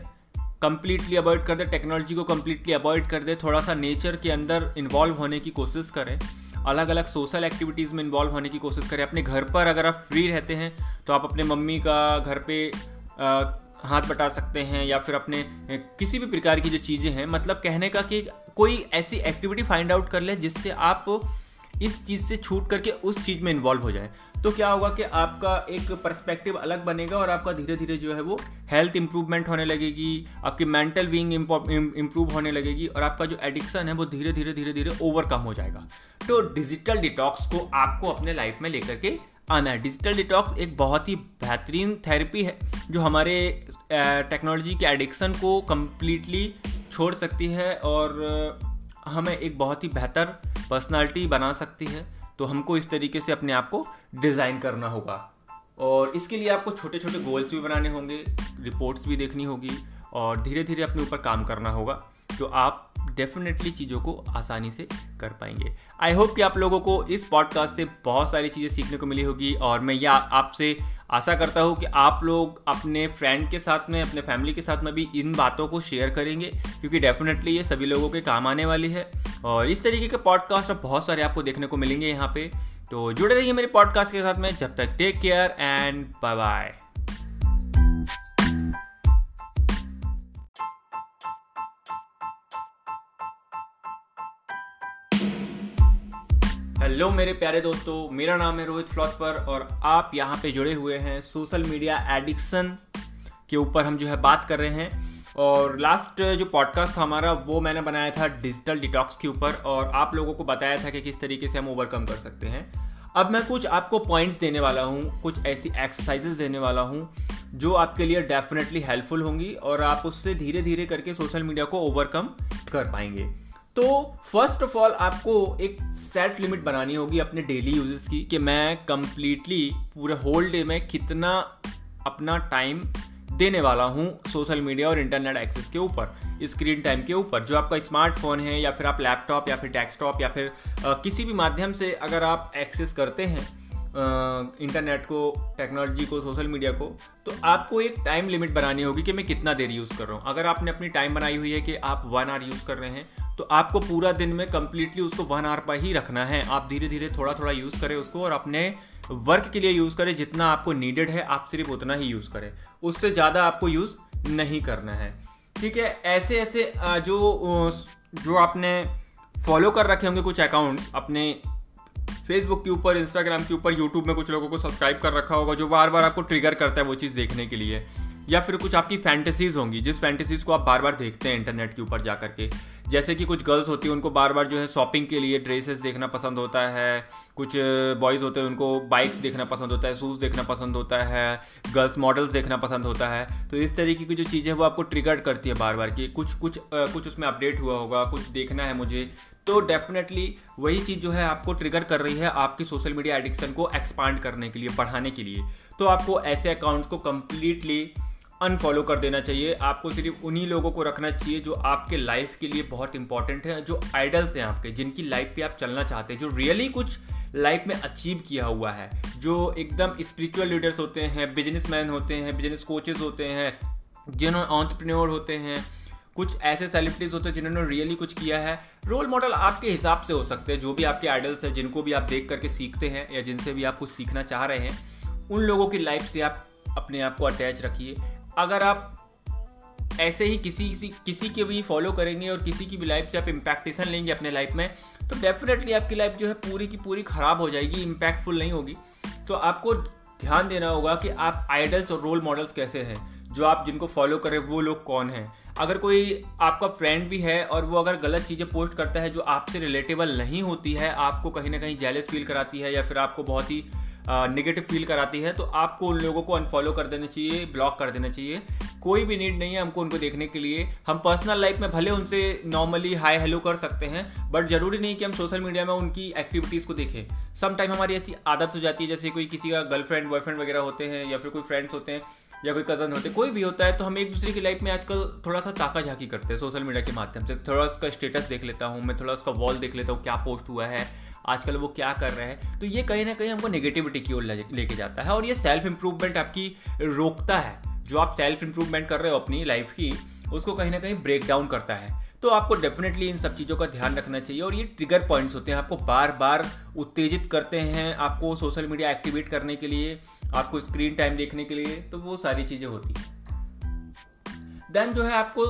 कम्प्लीटली अवॉइड कर दें। टेक्नोलॉजी को कम्प्लीटली अवॉइड कर दें। थोड़ा सा नेचर के अंदर इन्वॉल्व होने की कोशिश करें। अलग अलग सोशल एक्टिविटीज़ में इन्वॉल्व होने की कोशिश करें। अपने घर पर अगर आप फ्री रहते हैं तो आप अपने मम्मी का घर पे आ, हाथ बटा सकते हैं या फिर अपने किसी भी प्रकार की जो चीज़ें हैं मतलब कहने का कि कोई ऐसी एक्टिविटी फाइंड आउट कर ले जिससे आप इस चीज़ से छूट करके उस चीज़ में इन्वॉल्व हो जाए। तो क्या होगा कि आपका एक पर्सपेक्टिव अलग बनेगा और आपका धीरे धीरे जो है वो हेल्थ इंप्रूवमेंट होने लगेगी, आपकी मेंटल बींग इम्प्रूव होने लगेगी और आपका जो एडिक्शन है वो धीरे धीरे धीरे धीरे ओवरकम हो जाएगा। तो डिजिटल डिटॉक्स को आपको अपने लाइफ में लेकर के आना है। डिजिटल डिटॉक्स एक बहुत ही बेहतरीन थेरेपी है, जो हमारे टेक्नोलॉजी के एडिक्शन को कम्प्लीटली छोड़ सकती है और हमें एक बहुत ही बेहतर पर्सनालिटी बना सकती है तो हमको इस तरीके से अपने आप को डिज़ाइन करना होगा। और इसके लिए आपको छोटे छोटे गोल्स भी बनाने होंगे रिपोर्ट्स भी देखनी होगी, और धीरे धीरे अपने ऊपर काम करना होगा। तो आप डेफिनेटली चीज़ों को आसानी से कर पाएँगे। आई होप कि आप लोगों को इस पॉडकास्ट से बहुत सारी चीज़ें सीखने को मिली होगी और मैं यह आपसे आशा करता हूँ कि आप लोग अपने फ्रेंड के साथ में, अपने फैमिली के साथ में भी इन बातों को शेयर करेंगे, क्योंकि डेफिनेटली ये सभी लोगों के काम आने वाली है। और इस तरीके के पॉडकास्ट अब बहुत सारे आपको देखने को मिलेंगे यहाँ पे। तो जुड़े रहिए मेरे पॉडकास्ट के साथ में। जब तक take care and bye bye hello मेरे प्यारे दोस्तों, मेरा नाम है रोहित फ्लॉस्पर और आप यहाँ पे जुड़े हुए हैं सोशल मीडिया एडिक्शन के ऊपर हम जो है बात कर रहे हैं। और लास्ट जो पॉडकास्ट था हमारा, वो मैंने बनाया था डिजिटल डिटॉक्स के ऊपर और आप लोगों को बताया था कि किस तरीके से हम ओवरकम कर सकते हैं। अब मैं कुछ आपको पॉइंट्स देने वाला हूँ, कुछ ऐसी एक्सरसाइजेज देने वाला हूँ, जो आपके लिए डेफिनेटली हेल्पफुल होंगी और आप उससे धीरे धीरे करके सोशल मीडिया को ओवरकम कर पाएँगे। तो फ़र्स्ट ऑफ़ ऑल आपको एक सेट लिमिट बनानी होगी अपने डेली यूजेस की कि मैं कंप्लीटली पूरे होल डे में कितना अपना टाइम देने वाला हूँ सोशल मीडिया और इंटरनेट एक्सेस के ऊपर स्क्रीन टाइम के ऊपर। जो आपका स्मार्टफ़ोन है या फिर आप लैपटॉप या फिर डेस्कटॉप या फिर आ, किसी भी माध्यम से अगर आप एक्सेस करते हैं इंटरनेट को टेक्नोलॉजी को सोशल मीडिया को तो आपको एक टाइम लिमिट बनानी होगी कि मैं कितना देर यूज़ कर रहा हूँ। अगर आपने अपनी टाइम बनाई हुई है कि आप वन आवर यूज़ कर रहे हैं तो आपको पूरा दिन में कम्प्लीटली उसको वन आवर पर ही रखना है। आप धीरे धीरे थोड़ा थोड़ा यूज़ करें उसको और अपने वर्क के लिए यूज़ करें जितना आपको नीडेड है, आप सिर्फ़ उतना ही यूज़ करें। उससे ज़्यादा आपको यूज़ नहीं करना है। ठीक है? ऐसे ऐसे जो जो आपने फॉलो कर रखे होंगे कुछ अकाउंट्स अपने फेसबुक के ऊपर इंस्टाग्राम के ऊपर यूट्यूब में कुछ लोगों को सब्सक्राइब कर रखा होगा जो बार बार आपको ट्रिगर करता है वो चीज़ देखने के लिए। या फिर कुछ आपकी फैंटेसीज होंगी जिस फैंटेसीज को आप बार बार देखते हैं इंटरनेट के ऊपर जा करके जैसे कि कुछ गर्ल्स होती हैं उनको बार बार जो है शॉपिंग के लिए ड्रेसेस देखना पसंद होता है कुछ बॉयज़ होते हैं उनको बाइक्स देखना पसंद होता है शूज़ देखना पसंद होता है गर्ल्स मॉडल्स देखना पसंद होता है। तो इस तरीके की जो चीज़ें वो आपको ट्रिगर करती है बार बार कि कुछ कुछ आ, कुछ उसमें अपडेट हुआ होगा कुछ देखना है मुझे तो डेफिनेटली वही चीज़ जो है आपको ट्रिगर कर रही है आपकी सोशल मीडिया एडिक्शन को एक्सपांड करने के लिए, बढ़ाने के लिए। तो आपको ऐसे अकाउंट्स को कम्प्लीटली अनफॉलो कर देना चाहिए। आपको सिर्फ़ उन्हीं लोगों को रखना चाहिए जो आपके लाइफ के लिए बहुत इंपॉर्टेंट है, जो आइडल्स हैं आपके, जिनकी लाइफ पे आप चलना चाहते हैं, जो रियली कुछ लाइफ में अचीव किया हुआ है, जो एकदम स्पिरिचुअल लीडर्स होते हैं बिजनेसमैन होते हैं बिज़नेस कोचेज होते हैं जिन्होंने ऑन्टरप्रेन्योर होते हैं कुछ ऐसे सेलिब्रिटीज़ होते हैं जिन्होंने रियली कुछ किया है। रोल मॉडल आपके हिसाब से हो सकते हैं, जो भी आपके आइडल्स हैं, जिनको भी आप देख करके सीखते हैं या जिनसे भी आप कुछ सीखना चाह रहे हैं, उन लोगों की लाइफ से आप अपने आप को अटैच रखिए। अगर आप ऐसे ही किसी किसी किसी के भी फॉलो करेंगे और किसी की भी लाइफ से आप इम्पैक्टेशन लेंगे अपने लाइफ में तो डेफिनेटली आपकी लाइफ जो है पूरी की पूरी ख़राब हो जाएगी इम्पैक्टफुल नहीं होगी। तो आपको ध्यान देना होगा कि आप आइडल्स और रोल मॉडल्स कैसे हैं। जो आप जिनको फॉलो करें वो लोग कौन हैं? अगर कोई आपका फ्रेंड भी है और वो अगर गलत चीज़ें पोस्ट करता है जो आपसे रिलेटेबल नहीं होती है, आपको कहीं ना कहीं जेलस फील कराती है या फिर आपको बहुत ही निगेटिव फील कराती है तो आपको उन लोगों को अनफॉलो कर देना चाहिए ब्लॉक कर देना चाहिए। कोई भी नीड नहीं है हमको उनको देखने के लिए। हम पर्सनल लाइफ में भले उनसे नॉर्मली हाई हेलो कर सकते हैं बट ज़रूरी नहीं कि हम सोशल मीडिया में उनकी एक्टिविटीज़ को देखें। सम टाइम हमारी ऐसी आदत हो जाती है, जैसे कोई किसी का गर्लफ्रेंड बॉयफ्रेंड वगैरह होते हैं या फिर कोई फ्रेंड्स होते हैं या कोई कज़न होते, कोई भी होता है तो हम एक दूसरे की लाइफ में आजकल थोड़ा सा ताका झाकी करते हैं सोशल मीडिया के माध्यम से। थोड़ा उसका स्टेटस देख लेता हूँ मैं, थोड़ा उसका वॉल देख लेता हूँ, क्या पोस्ट हुआ है, आजकल वो क्या कर रहे हैं। तो ये कहीं ना कहीं हमको नेगेटिविटी की ओर लेके जाता है और ये सेल्फ इंप्रूवमेंट आपकी रोकता है। जो आप सेल्फ इंप्रूवमेंट कर रहे हो अपनी लाइफ की, उसको कहीं ना कहीं ब्रेक डाउन करता है। तो आपको डेफिनेटली इन सब चीज़ों का ध्यान रखना चाहिए और ये ट्रिगर पॉइंट्स होते हैं। आपको बार बार उत्तेजित करते हैं आपको सोशल मीडिया एक्टिवेट करने के लिए, आपको स्क्रीन टाइम देखने के लिए तो वो सारी चीज़ें होती हैं। देन जो है आपको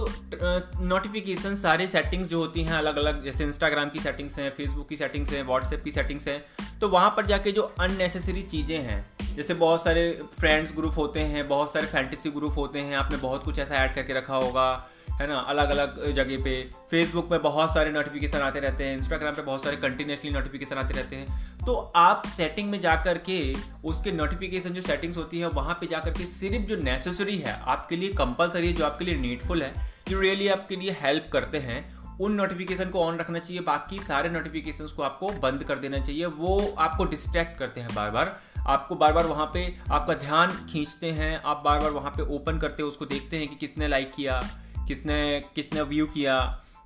नोटिफिकेशन सारे सेटिंग्स जो होती हैं अलग अलग जैसे इंस्टाग्राम की सेटिंग्स हैं फेसबुक की सेटिंग्स हैं व्हाट्सएप की सेटिंग्स हैं तो वहाँ पर जाके जो अननेसेसरी चीज़ें हैं, जैसे बहुत सारे फ्रेंड्स ग्रुप होते हैं, बहुत सारे फैंटेसी ग्रुप होते हैं, आपने बहुत कुछ ऐसा ऐड करके रखा होगा है ना अलग अलग जगह पे। फेसबुक पे बहुत सारे नोटिफिकेशन आते रहते हैं इंस्टाग्राम पे बहुत सारे कंटिन्यूसली नोटिफिकेशन आते रहते हैं। तो आप सेटिंग में जा कर के उसके नोटिफिकेशन जो सेटिंग्स होती है, वहाँ पे जा कर के सिर्फ़ जो नेसेसरी है, आपके लिए कंपलसरी है, जो आपके लिए नीडफुल है, जो रियली आपके लिए हेल्प करते हैं, उन नोटिफिकेशन को ऑन रखना चाहिए। बाकी सारे नोटिफिकेशंस को आपको बंद कर देना चाहिए। वो आपको डिस्ट्रैक्ट करते हैं बार बार आपको बार बार वहाँ पे आपका ध्यान खींचते हैं, आप बार बार वहाँ पे ओपन करते हो, उसको देखते हैं कि किसने लाइक किया। किसने किसने व्यू किया,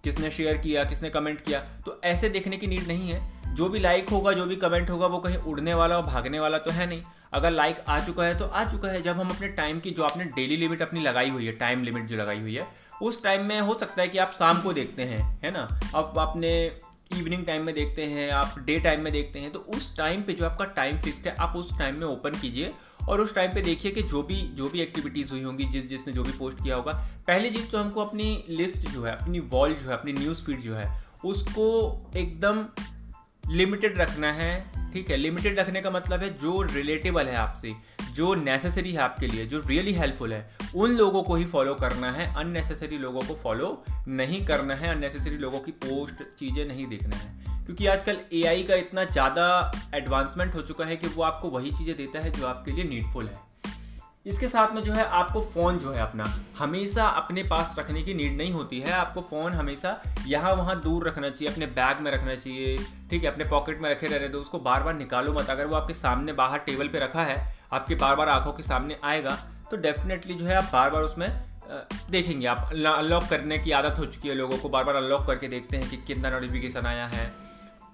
किसने शेयर किया, किसने कमेंट किया तो ऐसे देखने की नीड नहीं है। जो भी लाइक होगा, जो भी कमेंट होगा, वो कहीं उड़ने वाला और भागने वाला तो है नहीं। अगर लाइक आ चुका है तो आ चुका है। जब हम अपने टाइम की, जो आपने डेली लिमिट अपनी लगाई हुई है टाइम लिमिट जो लगाई हुई है, उस टाइम में हो सकता है कि आप शाम को देखते हैं, है ना? अब आपने इवनिंग टाइम में देखते हैं, आप डे टाइम में देखते हैं तो उस टाइम पे जो आपका टाइम फिक्स्ड है, आप उस टाइम में ओपन कीजिए और उस टाइम पे देखिए कि जो भी जो भी एक्टिविटीज़ हुई होंगी, जिस, जिसने जो भी पोस्ट किया होगा, पहली चीज़ तो हमको अपनी लिस्ट जो है, अपनी वॉल जो है, अपनी न्यूज़ फ़ीड जो है, उसको एकदम लिमिटेड रखना है, ठीक है? लिमिटेड रखने का मतलब है जो रिलेटेबल है आपसे, जो नेसेसरी है आपके लिए, जो रियली हेल्पफुल है, उन लोगों को ही फॉलो करना है अननेसेसरी लोगों को फॉलो नहीं करना है अननेसेसरी लोगों की पोस्ट चीज़ें नहीं देखना है। क्योंकि आजकल एआई का इतना ज़्यादा एडवांसमेंट हो चुका है कि वो आपको वही चीज़ें देता है जो आपके लिए नीडफुल है। इसके साथ में जो है आपको फ़ोन जो है अपना हमेशा अपने पास रखने की नीड नहीं होती है। आपको फ़ोन हमेशा यहाँ वहाँ दूर रखना चाहिए, अपने बैग में रखना चाहिए, ठीक है? अपने पॉकेट में रखे रहने तो उसको बार बार निकालो मत। अगर वो आपके सामने बाहर टेबल पे रखा है, आपके बार बार आँखों के सामने आएगा तो डेफिनेटली जो है आप बार बार उसमें देखेंगे आप। अनलॉक करने की आदत हो चुकी है लोगों को। बार बार अनलॉक करके देखते हैं कि कितना नोटिफिकेशन आया है।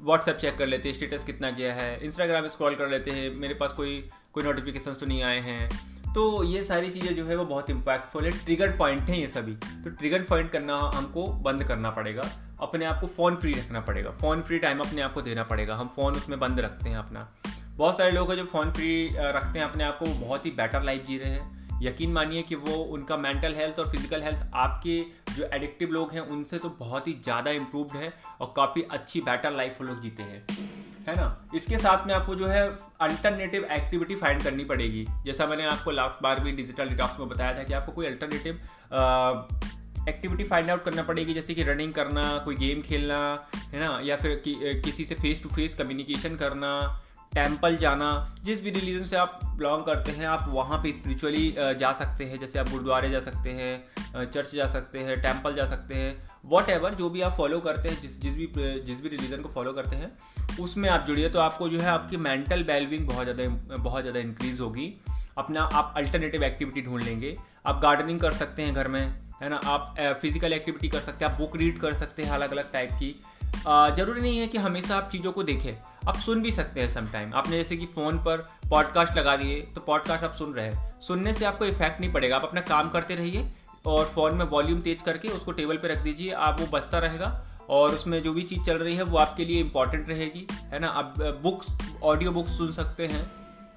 व्हाट्सएप चेक कर लेते हैं स्टेटस कितना गया है। इंस्टाग्राम स्क्रॉल कर लेते हैं, मेरे पास कोई कोई नोटिफिकेशन तो नहीं आए हैं। तो ये सारी चीज़ें जो है वो बहुत इम्पैक्टफुल है ट्रिगर पॉइंट हैं ये सभी। तो ट्रिगर पॉइंट करना हमको बंद करना पड़ेगा। अपने आप को फ़ोन फ्री रखना पड़ेगा। फ़ोन फ्री टाइम अपने आप को देना पड़ेगा। हम फ़ोन उसमें बंद रखते हैं अपना। बहुत सारे लोग हैं जो फ़ोन फ्री रखते हैं अपने आप को। बहुत ही बेटर लाइफ जी रहे हैं। यकीन मानिए कि वो उनका मेंटल हेल्थ और फ़िज़िकल हेल्थ आपके जो एडिक्टिव लोग हैं, उनसे तो बहुत ही ज़्यादा इम्प्रूवड है और काफ़ी अच्छी बेटर लाइफ वो लोग जीते हैं। है ना? इसके साथ में आपको जो है अल्टरनेटिव एक्टिविटी फाइंड करनी पड़ेगी। जैसा मैंने आपको लास्ट बार भी डिजिटल डिटॉक्स में बताया था कि आपको कोई अल्टरनेटिव एक्टिविटी फाइंड आउट करना पड़ेगी जैसे कि रनिंग करना कोई गेम खेलना है ना? या फिर कि, किसी से फेस टू फेस कम्युनिकेशन करना टेंपल जाना, जिस भी रिलीजन से आप बिलोंग करते हैं, आप वहाँ पे स्पिरिचुअली जा सकते हैं, जैसे आप गुरुद्वारे जा सकते हैं चर्च जा सकते हैं टेंपल जा सकते हैं वॉट एवर जो भी आप फॉलो करते हैं, जिस जिस भी जिस भी रिलीजन को फॉलो करते हैं, उसमें आप जुड़िए तो आपको जो है आपकी मेंटल वेलबिंग बहुत ज़्यादा बहुत ज़्यादा इंक्रीज़ होगी। अपना आप अल्टरनेटिव एक्टिविटी ढूंढ लेंगे। आप गार्डनिंग कर सकते हैं घर में, है ना? आप फ़िज़िकल एक्टिविटी कर सकते हैं, आप बुक रीड कर सकते हैं अलग अलग टाइप की। ज़रूरी नहीं है कि हमेशा आप चीज़ों को देखें। आप सुन भी सकते हैं समटाइम आपने जैसे कि फ़ोन पर पॉडकास्ट लगा दिए तो पॉडकास्ट आप सुन रहे हैं। सुनने से आपको इफ़ेक्ट नहीं पड़ेगा। आप अपना काम करते रहिए और फ़ोन में वॉल्यूम तेज करके उसको टेबल पर रख दीजिए। आप वो बजता रहेगा और उसमें जो भी चीज़ चल रही है, वो आपके लिए इंपॉर्टेंट रहेगी। है ना? आप बुक्स ऑडियो बुक्स सुन सकते हैं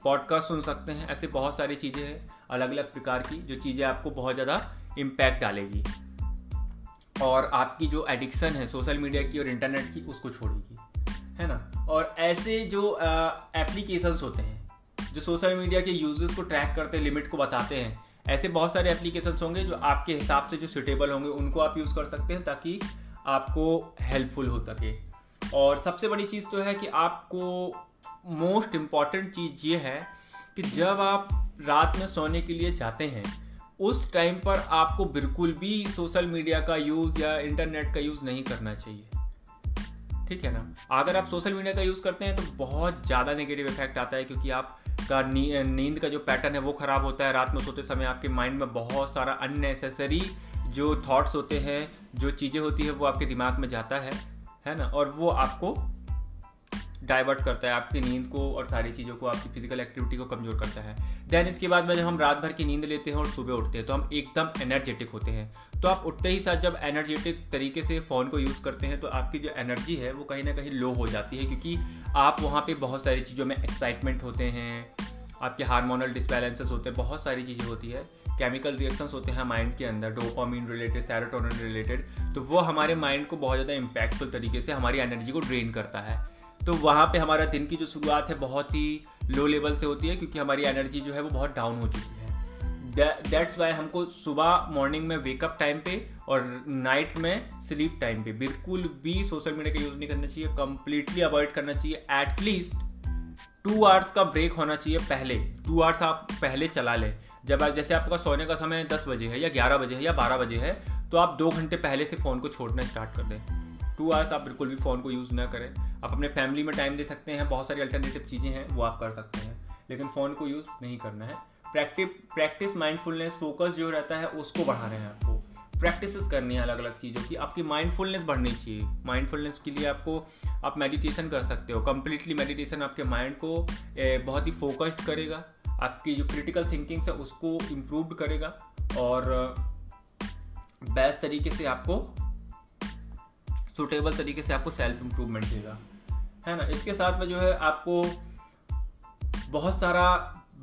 पॉडकास्ट सुन सकते हैं। ऐसे बहुत सारी चीज़ें हैं अलग अलग प्रकार की, जो चीज़ें आपको बहुत ज़्यादा इम्पैक्ट डालेगी। और आपकी जो एडिक्शन है सोशल मीडिया की और इंटरनेट की, उसको छोड़ेगी, है ना? और ऐसे जो एप्लीकेशंस होते हैं, जो सोशल मीडिया के यूज़र्स को ट्रैक करते लिमिट को बताते हैं, ऐसे बहुत सारे एप्लीकेशंस होंगे जो आपके हिसाब से जो सुटेबल होंगे, उनको आप यूज़ कर सकते हैं ताकि आपको हेल्पफुल हो सके। और सबसे बड़ी चीज़ तो है कि आपको मोस्ट इंपॉर्टेंट चीज़ ये है कि जब आप रात में सोने के लिए जाते हैं उस टाइम पर आपको बिल्कुल भी सोशल मीडिया का यूज़ या इंटरनेट का यूज़ नहीं करना चाहिए। ठीक है ना? अगर आप सोशल मीडिया का यूज़ करते हैं तो बहुत ज़्यादा नेगेटिव इफ़ेक्ट आता है क्योंकि आप का नींद का जो पैटर्न है वो ख़राब होता है। रात में सोते समय आपके माइंड में बहुत सारा अननेसेसरी जो थॉट्स होते हैं, जो चीज़ें होती है, वो आपके दिमाग में जाता है है ना? और वो आपको डाइवर्ट करता है आपकी नींद को और सारी चीज़ों को, आपकी फ़िज़िकल एक्टिविटी को कमज़ोर करता है। देन इसके बाद में जब हम रात भर की नींद लेते हैं और सुबह उठते हैं तो हम एकदम एनर्जेटिक होते हैं। तो आप उठते ही साथ जब एनर्जेटिक तरीके से फ़ोन को यूज़ करते हैं तो आपकी जो एनर्जी है, वो कहीं ना कहीं लो हो जाती है, क्योंकि आप वहाँ पर बहुत सारी चीज़ों में एक्साइटमेंट होते हैं, आपके हार्मोनल डिसबैलेंसेस होते हैं, बहुत सारी चीज़ें होती है। केमिकल रिएक्शंस होते हैं माइंड के अंदर डोपामिन रिलेटेड सैरोटोनिन रिलेटेड तो वो हमारे माइंड को बहुत ज़्यादा इम्पैक्टफुल तरीके से, हमारी एनर्जी को ड्रेन करता है। तो वहाँ पे हमारा दिन की जो शुरुआत है बहुत ही लो लेवल से होती है क्योंकि हमारी एनर्जी जो है वो बहुत डाउन हो चुकी है। दैट्स वाई हमको सुबह मॉर्निंग में वेकअप टाइम पे और नाइट में स्लीप टाइम पे बिल्कुल भी सोशल मीडिया का यूज़ नहीं करना चाहिए कंप्लीटली अवॉइड करना चाहिए एटलीस्ट टू आवर्स का ब्रेक होना चाहिए पहले। टू आवर्स आप पहले चला लें। जब आप, जैसे आपका सोने का समय दस बजे है या ग्यारह बजे है या बारह बजे है तो आप दो घंटे पहले से फ़ोन को छोड़ना स्टार्ट कर दें। टू आवर्स आप बिल्कुल भी फ़ोन को यूज़ ना करें। आप अपने फैमिली में टाइम दे सकते हैं, बहुत सारी अल्टरनेटिव चीज़ें हैं, वो आप कर सकते हैं। लेकिन फ़ोन को यूज़ नहीं करना है। प्रैक्टिस प्रैक्टिस माइंडफुलनेस फोकस जो रहता है, उसको बढ़ाना है आपको। प्रैक्टिस करनी है अलग अलग चीज़ों की। आपकी माइंडफुलनेस बढ़नी चाहिए। माइंडफुलनेस के लिए आपको, आप मेडिटेशन कर सकते हो। कम्प्लीटली मेडिटेशन आपके माइंड को बहुत ही फोकस्ड करेगा। आपकी जो क्रिटिकल थिंकिंग है, उसको इम्प्रूव करेगा। और बेस्ट तरीके से आपको सुटेबल तरीके से आपको सेल्फ इम्प्रूवमेंट देगा। है ना? इसके साथ में जो है आपको बहुत सारा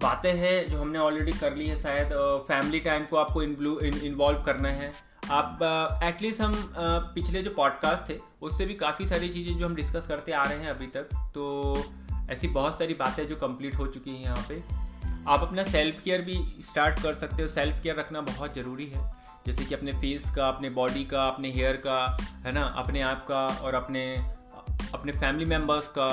बातें हैं जो हमने ऑलरेडी कर ली है। शायद फैमिली टाइम को आपको इन्वॉल्व करना है। आप एटलीस्ट हम पिछले जो पॉडकास्ट थे, उससे भी काफ़ी सारी चीज़ें जो हम डिस्कस करते आ रहे हैं अभी तक। तो ऐसी बहुत सारी बातें जो कंप्लीट हो चुकी हैं यहाँ पे। आप अपना सेल्फ केयर भी स्टार्ट कर सकते हो। सेल्फ केयर रखना बहुत ज़रूरी है। जैसे कि अपने फेस का, अपने बॉडी का, अपने हेयर का, है ना? अपने आप का और अपने अपने फैमिली मेंबर्स का।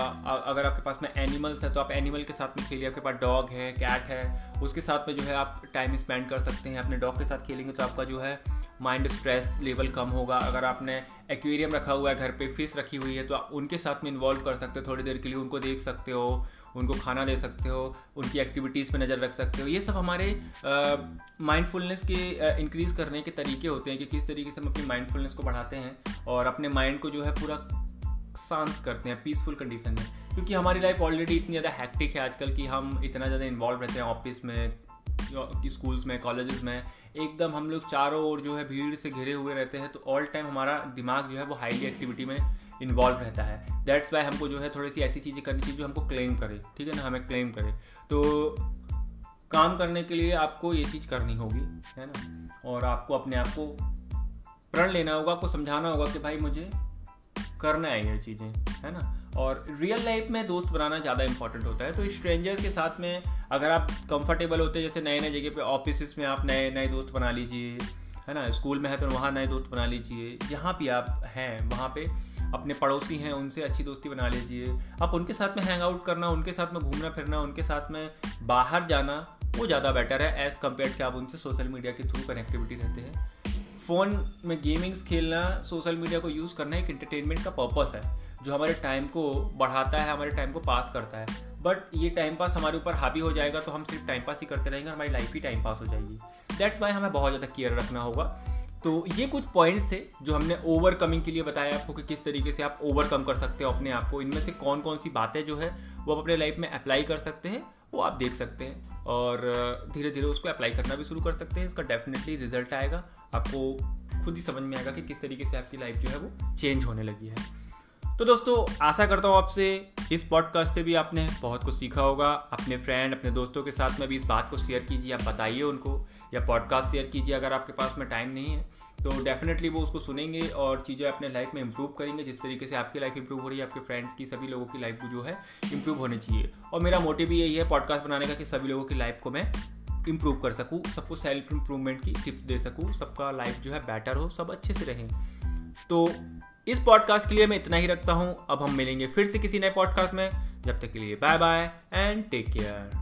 अगर आपके पास में एनिमल्स है तो आप एनिमल के साथ में खेलिए। आपके पास डॉग है कैट है, उसके साथ में जो है आप टाइम स्पेंड कर सकते हैं। अपने डॉग के साथ खेलेंगे तो आपका जो है माइंड स्ट्रेस लेवल कम होगा। अगर आपने एक्वेरियम रखा हुआ है, घर पे फ़िश रखी हुई है तो आप उनके साथ में इन्वॉल्व कर सकते हो। थोड़ी देर के लिए उनको देख सकते हो। उनको खाना दे सकते हो, उनकी एक्टिविटीज़ पे नज़र रख सकते हो। ये सब हमारे माइंडफुलनेस के इंक्रीज़ करने के तरीके होते हैं कि किस तरीके से हम अपनी माइंडफुलनेस को बढ़ाते हैं और अपने माइंड को जो है पूरा शांत करते हैं पीसफुल कंडीशन में। क्योंकि हमारी लाइफ ऑलरेडी इतनी ज़्यादा हैक्टिक है आजकल कि हम इतना ज़्यादा इन्वॉल्व रहते हैं ऑफ़िस में स्कूल्स में कॉलेजेस में। एकदम हम लोग चारों ओर जो है भीड़ से घिरे हुए रहते हैं तो ऑल टाइम हमारा दिमाग जो है वो हाईली एक्टिविटी में इन्वॉल्व रहता है। दैट्स वाई हमको जो है थोड़ी सी ऐसी चीज़ें करनी चाहिए जो हमको क्लेम करे, ठीक है ना? हमें क्लेम करे। तो काम करने के लिए आपको ये चीज़ करनी होगी, है ना? और आपको अपने आप को प्रण लेना होगा, आपको समझाना होगा कि भाई मुझे करना है ये चीज़ें, है ना? और रियल लाइफ में दोस्त बनाना ज़्यादा इंपॉर्टेंट होता है। तो स्ट्रेंजर्स के साथ में अगर आप कंफर्टेबल होते हैं जैसे नए नए जगह पे ऑफ़िस में आप नए नए दोस्त बना लीजिए, है ना? स्कूल में है तो वहाँ नए दोस्त बना लीजिए, जहाँ भी आप हैं, वहाँ पे अपने पड़ोसी हैं, उनसे अच्छी दोस्ती बना लीजिए। आप उनके साथ में हैंग आउट करना, उनके साथ में घूमना, फिरना, उनके साथ में बाहर जाना, वो ज़्यादा बेटर है एज़ कंपेयर कि आप उनसे सोशल मीडिया के थ्रू कनेक्टिविटी रहते हैं। फ़ोन में गेमिंग्स खेलना सोशल मीडिया को यूज़ करना एक इंटरटेनमेंट का पर्पस है, जो हमारे टाइम को बढ़ाता है, हमारे टाइम को पास करता है। बट ये टाइम पास हमारे ऊपर हावी हो जाएगा तो हम सिर्फ़ टाइम पास ही करते रहेंगे, हमारी लाइफ ही टाइम पास हो जाएगी। दैट्स वाई हमें बहुत ज़्यादा केयर रखना होगा। तो ये कुछ पॉइंट्स थे जो हमने ओवरकमिंग के लिए बताया आपको कि किस तरीके से आप ओवरकम कर सकते हो अपने आप को। इनमें से कौन कौन सी बातें जो है, वो आप अपने लाइफ में अप्लाई कर सकते हैं, वो आप देख सकते हैं। और धीरे धीरे उसको अप्लाई करना भी शुरू कर सकते हैं, इसका डेफिनेटली रिज़ल्ट आएगा। आपको खुद ही समझ में आएगा कि किस तरीके से आपकी लाइफ जो है वो चेंज होने लगी है। तो दोस्तों, आशा करता हूँ आपसे इस पॉडकास्ट से भी आपने बहुत कुछ सीखा होगा। अपने फ्रेंड अपने दोस्तों के साथ में भी इस बात को शेयर कीजिए, आप बताइए उनको या पॉडकास्ट शेयर कीजिए अगर आपके पास में टाइम नहीं है। तो डेफिनेटली वो उसको सुनेंगे और चीज़ें अपने लाइफ में इंप्रूव करेंगे, जिस तरीके से आपकी लाइफ इंप्रूव हो रही है, आपके फ्रेंड्स की, सभी लोगों की लाइफ जो है इंप्रूव होनी चाहिए। और मेरा मोटिव भी यही है पॉडकास्ट बनाने का कि सभी लोगों की लाइफ को मैं इम्प्रूव कर सकूँ, सबको सेल्फ इम्प्रूवमेंट की टिप्स दे सकूँ, सबका लाइफ जो है बेटर हो, सब अच्छे से रहें। तो इस पॉडकास्ट के लिए मैं इतना ही रखता हूँ। अब हम मिलेंगे फिर से किसी नए पॉडकास्ट में। जब तक के लिए bye bye and take care